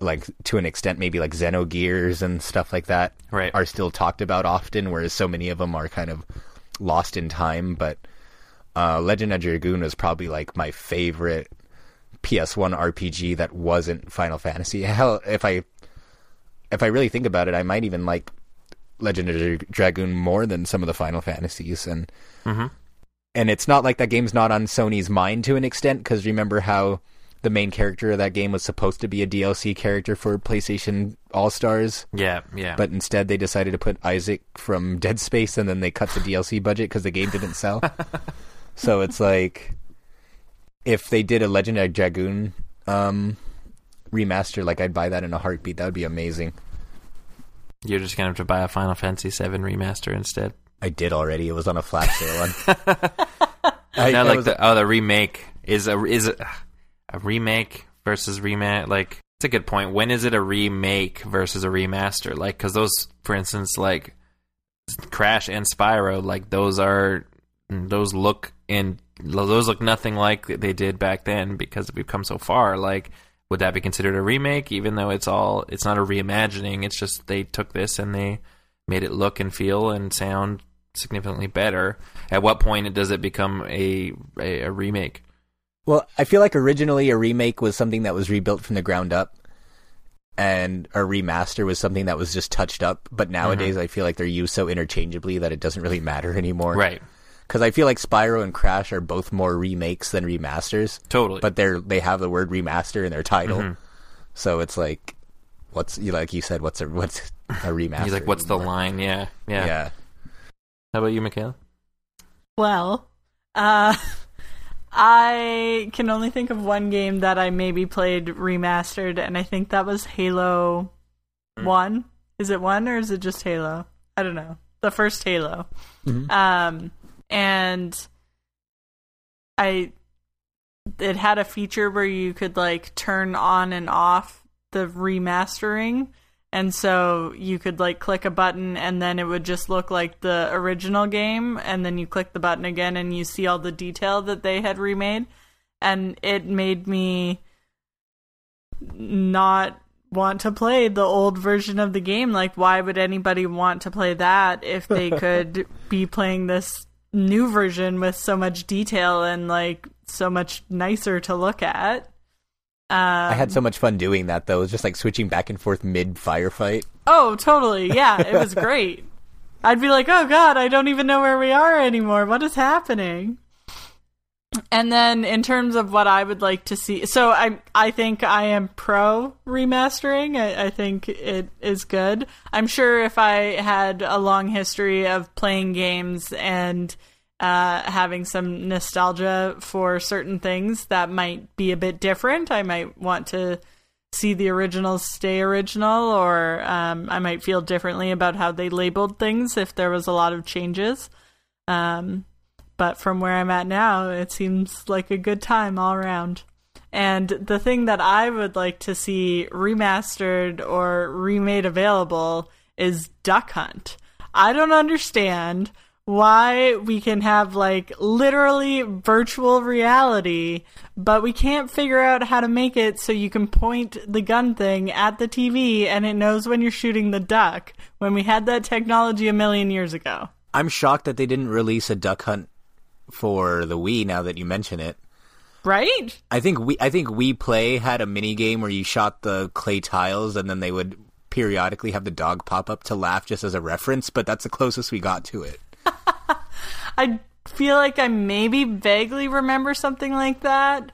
like to an extent maybe like Xenogears and stuff like that Right. are still talked about often whereas so many of them are kind of lost in time but uh, Legend of Dragoon was probably like my favorite PS1 RPG that wasn't Final Fantasy. Hell, if I if I really think about it, I might even like Legend of Dra- Dragoon more than some of the Final Fantasies, and Mhm. and it's not like that game's not on Sony's mind to an extent because remember how the main character of that game was supposed to be a DLC character for PlayStation All Stars, Yeah, yeah. but instead they decided to put Isaac from Dead Space, and then they cut the DLC budget because the game didn't sell. so it's like if they did a Legend of Dragoon um, remaster, like I'd buy that in a heartbeat. That would be amazing. You're just gonna have to buy a Final Fantasy VII remaster instead. I did already. It was on a flash sale. On. I, no, like was- the oh, the remake is a is a, a remake versus remake. Like it's a good point. When is it a remake versus a remaster? Like because those, for instance, like Crash and Spyro, like those are those look and those look nothing like they did back then because we've come so far. Like would that be considered a remake? Even though it's all it's not a reimagining. It's just they took this and they made it look and feel and sound significantly better. At what point does it become a a, a remake? Well, I feel like originally a remake was something that was rebuilt from the ground up, and a remaster was something that was just touched up. But nowadays, I feel like they're used so interchangeably that it doesn't really matter anymore. Right. Because I feel like Spyro and Crash are both more remakes than remasters, Totally. but they're they have the word remaster in their title, Mhm. so it's like, what's you like you said, what's a what's a remaster? He's like, "What's the line?" Yeah, yeah. Yeah. How about you, Michaela? Well, uh, I can only think of one game that I maybe played remastered, and I think that was Halo Hmm. 1. Is it 1 or is it just Halo? I don't know. The first Halo. Mhm. Um, and I. It had a feature where you could like turn on and off the remastering. And so you could like click a button and then it would just look like the original game and then you click the button again and you see all the detail that they had remade. And it made me not want to play the old version of the game. Like why would anybody want to play that if they could be playing this new version with so much detail and like so much nicer to look at um, I had so much fun doing that though. It was just like switching back and forth mid firefight. Oh, totally. Yeah, it was great. I'd be like, "Oh god, I don't even know where we are anymore. What is happening?" And then in terms of what I would like to see, so I I think I am pro remastering. I, I think it is good. I'm sure if I had a long history of playing games and uh, having some nostalgia for certain things, that might be a bit different. I might want to see the originals stay original, or um, I might feel differently about how they labeled things if there was a lot of changes. Um, but from where I'm at now, it seems like a good time all around. And the thing that I would like to see remastered or remade available is Duck Hunt. I don't understand why we can have like literally virtual reality, but we can't figure out how to make it so you can point the gun thing at the TV and it knows when you're shooting the duck when we had that technology a million years ago. I'm shocked that they didn't release a Duck Hunt for the Wii. Now that you mention it, Right? I think we I think Wii Play had a mini game where you shot the clay tiles and then they would periodically have the dog pop up to laugh just as a reference. But that's the closest we got to it. I feel like I maybe vaguely remember something like that,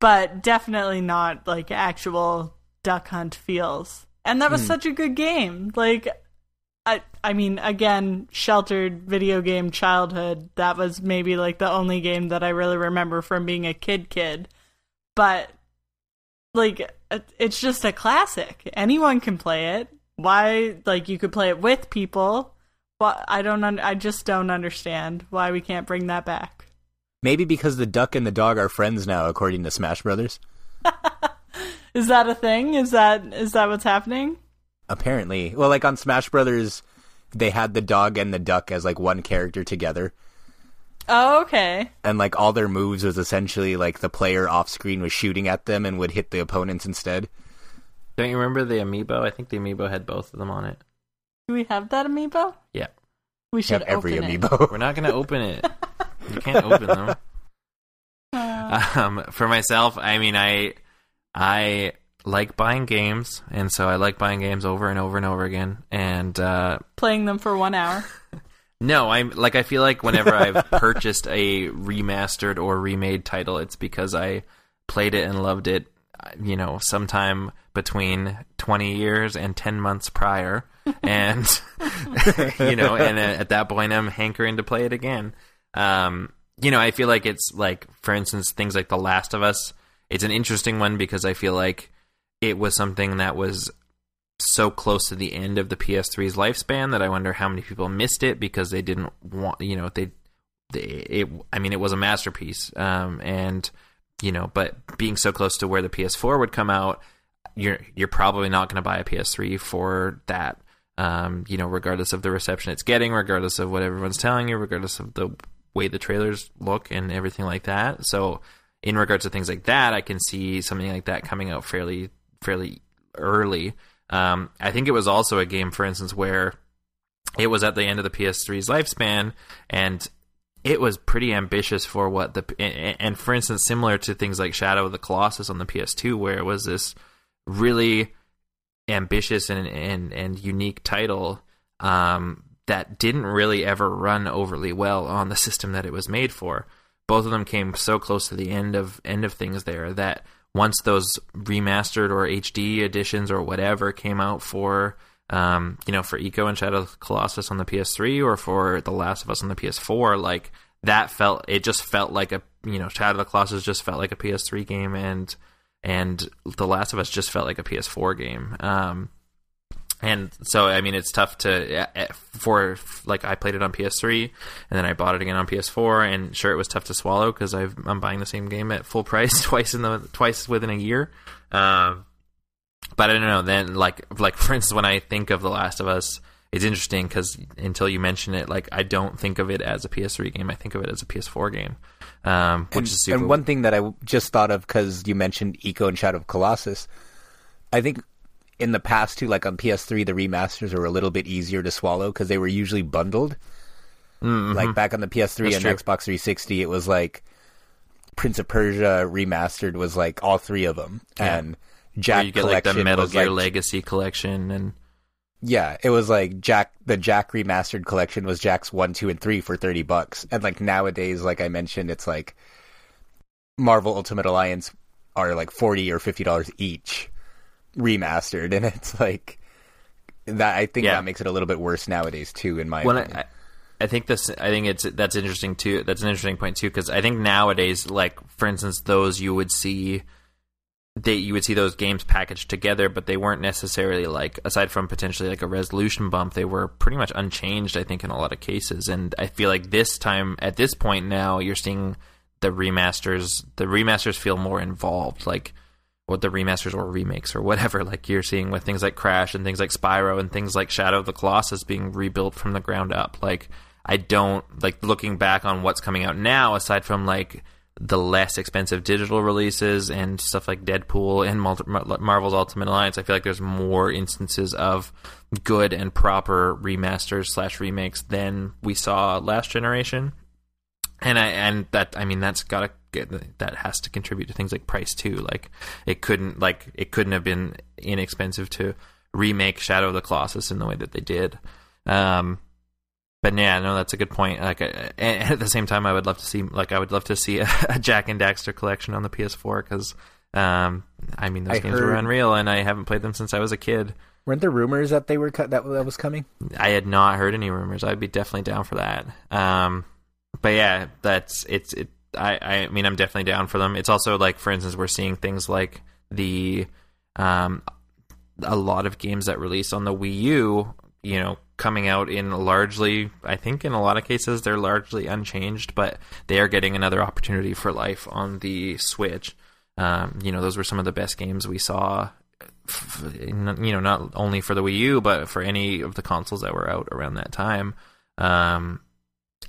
but definitely not like actual duck hunt feels. And that was Hmm. such a good game. Like I I mean again, sheltered video game childhood, that was maybe like the only game that I really remember from being a kid kid. But like it's just a classic. Anyone can play it. Why like you could play it with people. Well, I don't. Un- I just don't understand why we can't bring that back. Maybe because the duck and the dog are friends now, according to Smash Brothers. Is that a thing? Is that is that what's happening? Apparently, well, like on Smash Brothers, they had the dog and the duck as like one character together, Oh, okay. and like all their moves was essentially like the player off screen was shooting at them and would hit the opponents instead. Don't you remember the amiibo? I think the amiibo had both of them on it. Do we have that amiibo? Yeah. We You should have every open it. amiibo. We're not going to open it. You can't open them. Uh, Um, for myself, I mean, I I like buying games, and so I like buying games over and over and over again. And uh, playing them for one hour. no, I'm like I feel like whenever I've purchased a remastered or remade title, it's because I played it and loved it. uh, You know, sometime between twenty years and ten months prior, and you know, and at that point, I'm hankering to play it again. Um, you know, I feel like it's like, for instance, things like The Last of Us. It's an interesting one because I feel like it was something that was so close to the end of the PS3's lifespan that I wonder how many people missed it because they didn't want, you know, they, they it. I mean, it was a masterpiece, um, and you know, but being so close to where the PS4 would come out, you're you're probably not going to buy a PS3 for that. Um, you know, regardless of the reception it's getting, regardless of what everyone's telling you, regardless of the way the trailers look and everything like that. So, in regards to things like that, I can see something like that coming out fairly fairly early. Um, I think it was also a game, for instance, where it was at the end of the PS3's lifespan, and it was pretty ambitious for what the and, for instance, similar to things like Shadow of the Colossus on the PS2, where it was this really ambitious and and, and unique title um, that didn't really ever run overly well on the system that it was made for. Both of them came so close to the end of end of things there that once those remastered or HD editions or whatever came out for um, you know for Ico and Shadow Colossus on the PS3 or for The Last of Us on the PS4, like that felt it just felt like a you know Shadow of the Colossus just felt like a PS3 game and and The Last of Us just felt like a PS4 game. Um, and so I mean it's tough to uh, for like I played it on PS3 and then I bought it again on PS4 and sure it was tough to swallow because I'm buying the same game at full price twice in the twice within a year. Um, but I don't know. Then like like for instance when I think of The Last of Us, it's interesting because until you mention it, like I don't think of it as a PS3 game. I think of it as a PS4 game, um, which and, is super. and one thing that I just thought of because you mentioned Ico and Shadow of Colossus, I think in the past too, like on PS3, the remasters were a little bit easier to swallow because they were usually bundled. Mhm. Like back on the PS3 That's and true. Xbox 360, it was like Prince of Persia remastered was like all three of them, Yeah. and Where Jack you get like the Metal Gear like Legacy collection and yeah, it was like Jack the Jack remastered collection was Jak's one, two, and three for thirty bucks, and like nowadays, like I mentioned, it's like Marvel Ultimate Alliance are like forty or fifty dollars each remastered, and it's like that. I think Yeah. that makes it a little bit worse nowadays too. In my Well, opinion. I, I think this. I think it's that's interesting too. That's an interesting point too because I think nowadays, like for instance, those you would see, they you would see those games packaged together, but they weren't necessarily like aside from potentially like a resolution bump, they were pretty much unchanged. I think in a lot of cases, and I feel like this time at this point now, you're seeing the remasters. The remasters feel more involved, like what the remasters or remakes or whatever like you're seeing with things like Crash and things like Spyro and things like Shadow of the Colossus being rebuilt from the ground up. Like I don't like looking back on what's coming out now aside from like the less expensive digital releases and stuff like Deadpool and Mar- Marvel's Ultimate Alliance. I feel like there's more instances of good and proper remasters slash remakes than we saw last generation and I and that I mean that's gotta get that has to contribute to things like price too. Like it couldn't like it couldn't have been inexpensive to remake Shadow of the Colossus in the way that they did. Um, but yeah, no, that's a good point. Like uh, at the same time, I would love to see like I would love to see a, a Jak and Daxter collection on the PS4 because um, I mean those I games were unreal, and I haven't played them since I was a kid. Weren't there rumors that they were cut that that was coming? I had not heard any rumors. I'd be definitely down for that. Um, but yeah, that's it's it. I I mean, I'm definitely down for them. It's also like, for instance, we're seeing things like the um, a lot of games that release on the Wii U, you know, coming out in largely, I think in a lot of cases they're largely unchanged, but they are getting another opportunity for life on the Switch. Um, you know, those were some of the best games we saw. You know, not only for the Wii U, but for any of the consoles that were out around that time. Um,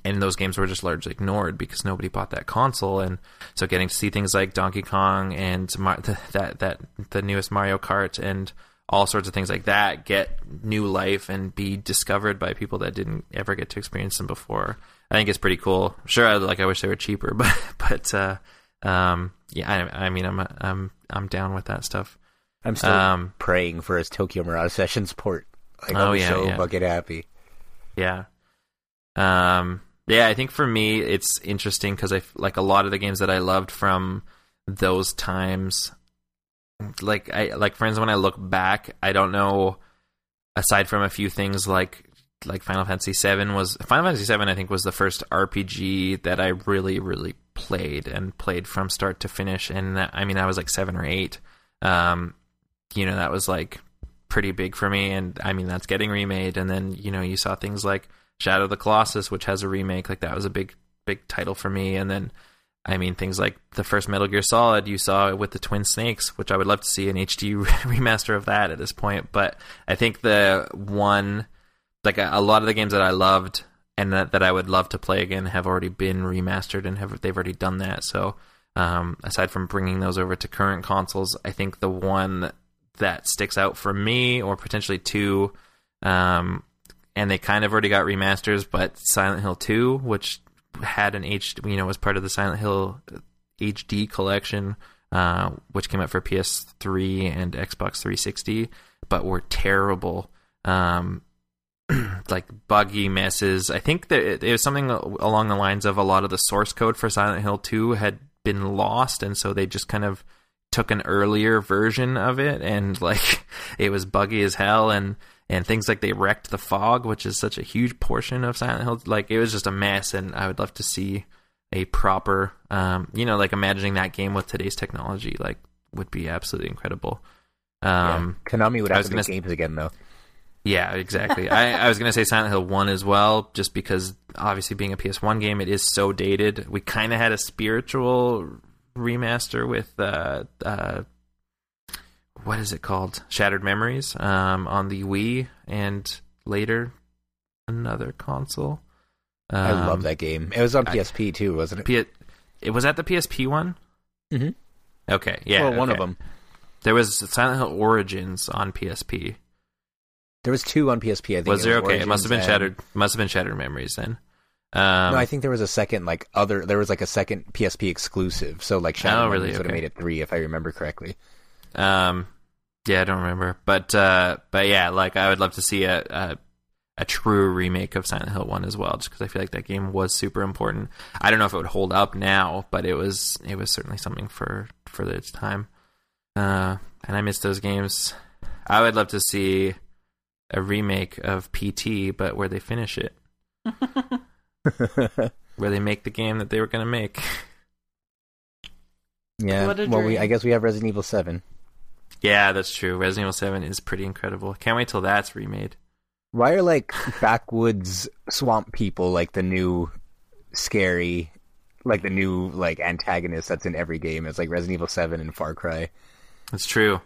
and those games were just largely ignored because nobody bought that console and so getting to see things like Donkey Kong and Mar- the, that that the newest Mario Kart and all sorts of things like that get new life and be discovered by people that didn't ever get to experience them before. I think it's pretty cool. Sure, I, like I wish they were cheaper, but but uh, um, yeah, I, I mean, I'm I'm I'm down with that stuff. I'm still Um, praying for his Tokyo Mirage Sessions port. Like, Oh, I'm yeah, so yeah. bucket happy. Yeah. Um. Yeah, I think for me it's interesting because I like a lot of the games that I loved from those times. Like I like friends when I look back, I don't know. Aside from a few things like like Final Fantasy VII was Final Fantasy VII, I think was the first RPG that I really really played and played from start to finish. And I mean, I was like seven or eight. Um, you know, that was like pretty big for me. And I mean, that's getting remade. And then you know, you saw things like Shadow of the Colossus, which has a remake. Like that was a big big title for me. And then I mean, things like the first Metal Gear Solid you saw with the Twin Snakes, which I would love to see an HD remaster of that at this point. But I think the one, like a, lot of the games that I loved and that, that I would love to play again have already been remastered and have they've already done that. So um, aside from bringing those over to current consoles, I think the one that sticks out for me, or potentially two, um, and they kind of already got remasters, but Silent Hill 2, which had an H, you know, was part of the Silent Hill HD collection, uh, which came out for PS3 and Xbox 360, but were terrible. Um, like buggy messes. I think that it, was something along the lines of a lot of the source code for Silent Hill 2 had been lost, and so they just kind of took an earlier version of it, and like it was buggy as hell, and and things like they wrecked the fog, which is such a huge portion of Silent Hill. Like it was just a mess, and I would love to see a proper, um, you know, like imagining that game with today's technology, like would be absolutely incredible. Um, yeah. Konami would have to make gonna games again, though. yeah, exactly. I, I was going to say Silent Hill 1 as well, just because obviously being a PS1 game, it is so dated. We kind of had a spiritual remaster with, uh, uh, what is it called? Shattered Memories um, on the Wii and later another console. Um, I love that game. It was on I- PSP too, wasn't it? P- it was that the PSP one? Mm-hmm. Okay, yeah. well, one okay. of them. There was Silent Hill Origins on PSP. There was two on PSP. I think. Was there? Okay, it must have been and- Shattered. Must have been Shattered Memories then. Um, no, I think there was a second like other. There was like a second PSP exclusive. So like Shadow Oh, really? would have made it three if I remember correctly. Um, yeah, I don't remember, but uh, but yeah, like I would love to see a, a a true remake of Silent Hill One as well, just because I feel like that game was super important. I don't know if it would hold up now, but it was it was certainly something for for its time. Uh, and I miss those games. I would love to see a remake of PT, but where they finish it, where they make the game that they were going to make. yeah. What a Well, we. I guess we have Resident Evil Seven. Yeah, that's true. Resident Evil Seven is pretty incredible. Can't wait till that's remade. Why are like backwoods swamp people like the new scary, like the new like antagonist that's in every game? It's like Resident Evil Seven and Far Cry. It's true.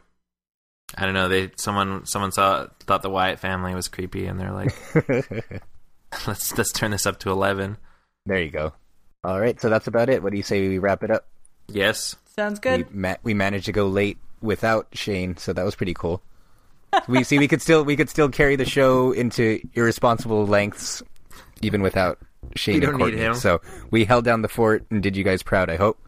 I don't know. They someone someone saw thought the Wyatt family was creepy, and they're like, let's let's turn this up to eleven. there you go. All right, so that's about it. What do you say we wrap it up? Yes. Sounds good. We, ma- we managed to go late without Shane, so that was pretty cool. we see we could still we could still carry the show into irresponsible lengths even without Shane and Courtney. him. So we held down the fort and did you guys proud, I hope.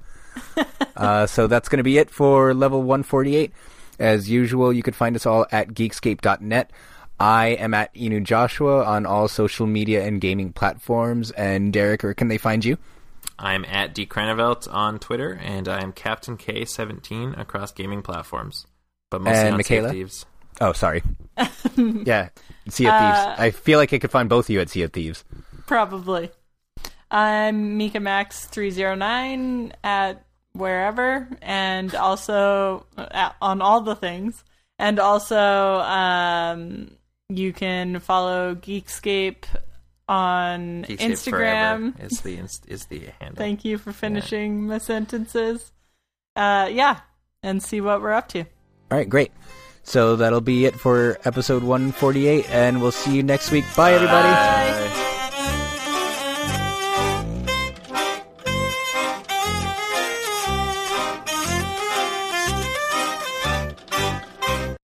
uh, so that's going to be it for level 148. As usual, you could find us all at geekscape.net. I am at Inu Joshua on all social media and gaming platforms. And Derek, where can they find you? I'm at D Kraneveldt on Twitter, and I'm Captain K17 across gaming platforms, but mostly And on Sea of Michaela? Thieves. Oh, sorry. yeah, Sea of Uh, Thieves. I feel like I could find both of you at Sea of Thieves. Probably. I'm Mika Max 309 at wherever and also at, on all the things. And also um you can follow Geekscape on Geekscape Instagram. Forever is the is the handle. Thank you for finishing my sentences. Uh yeah, and see what we're up to. All right, great. So that'll be it for episode 148, and we'll see you next week. Bye, everybody.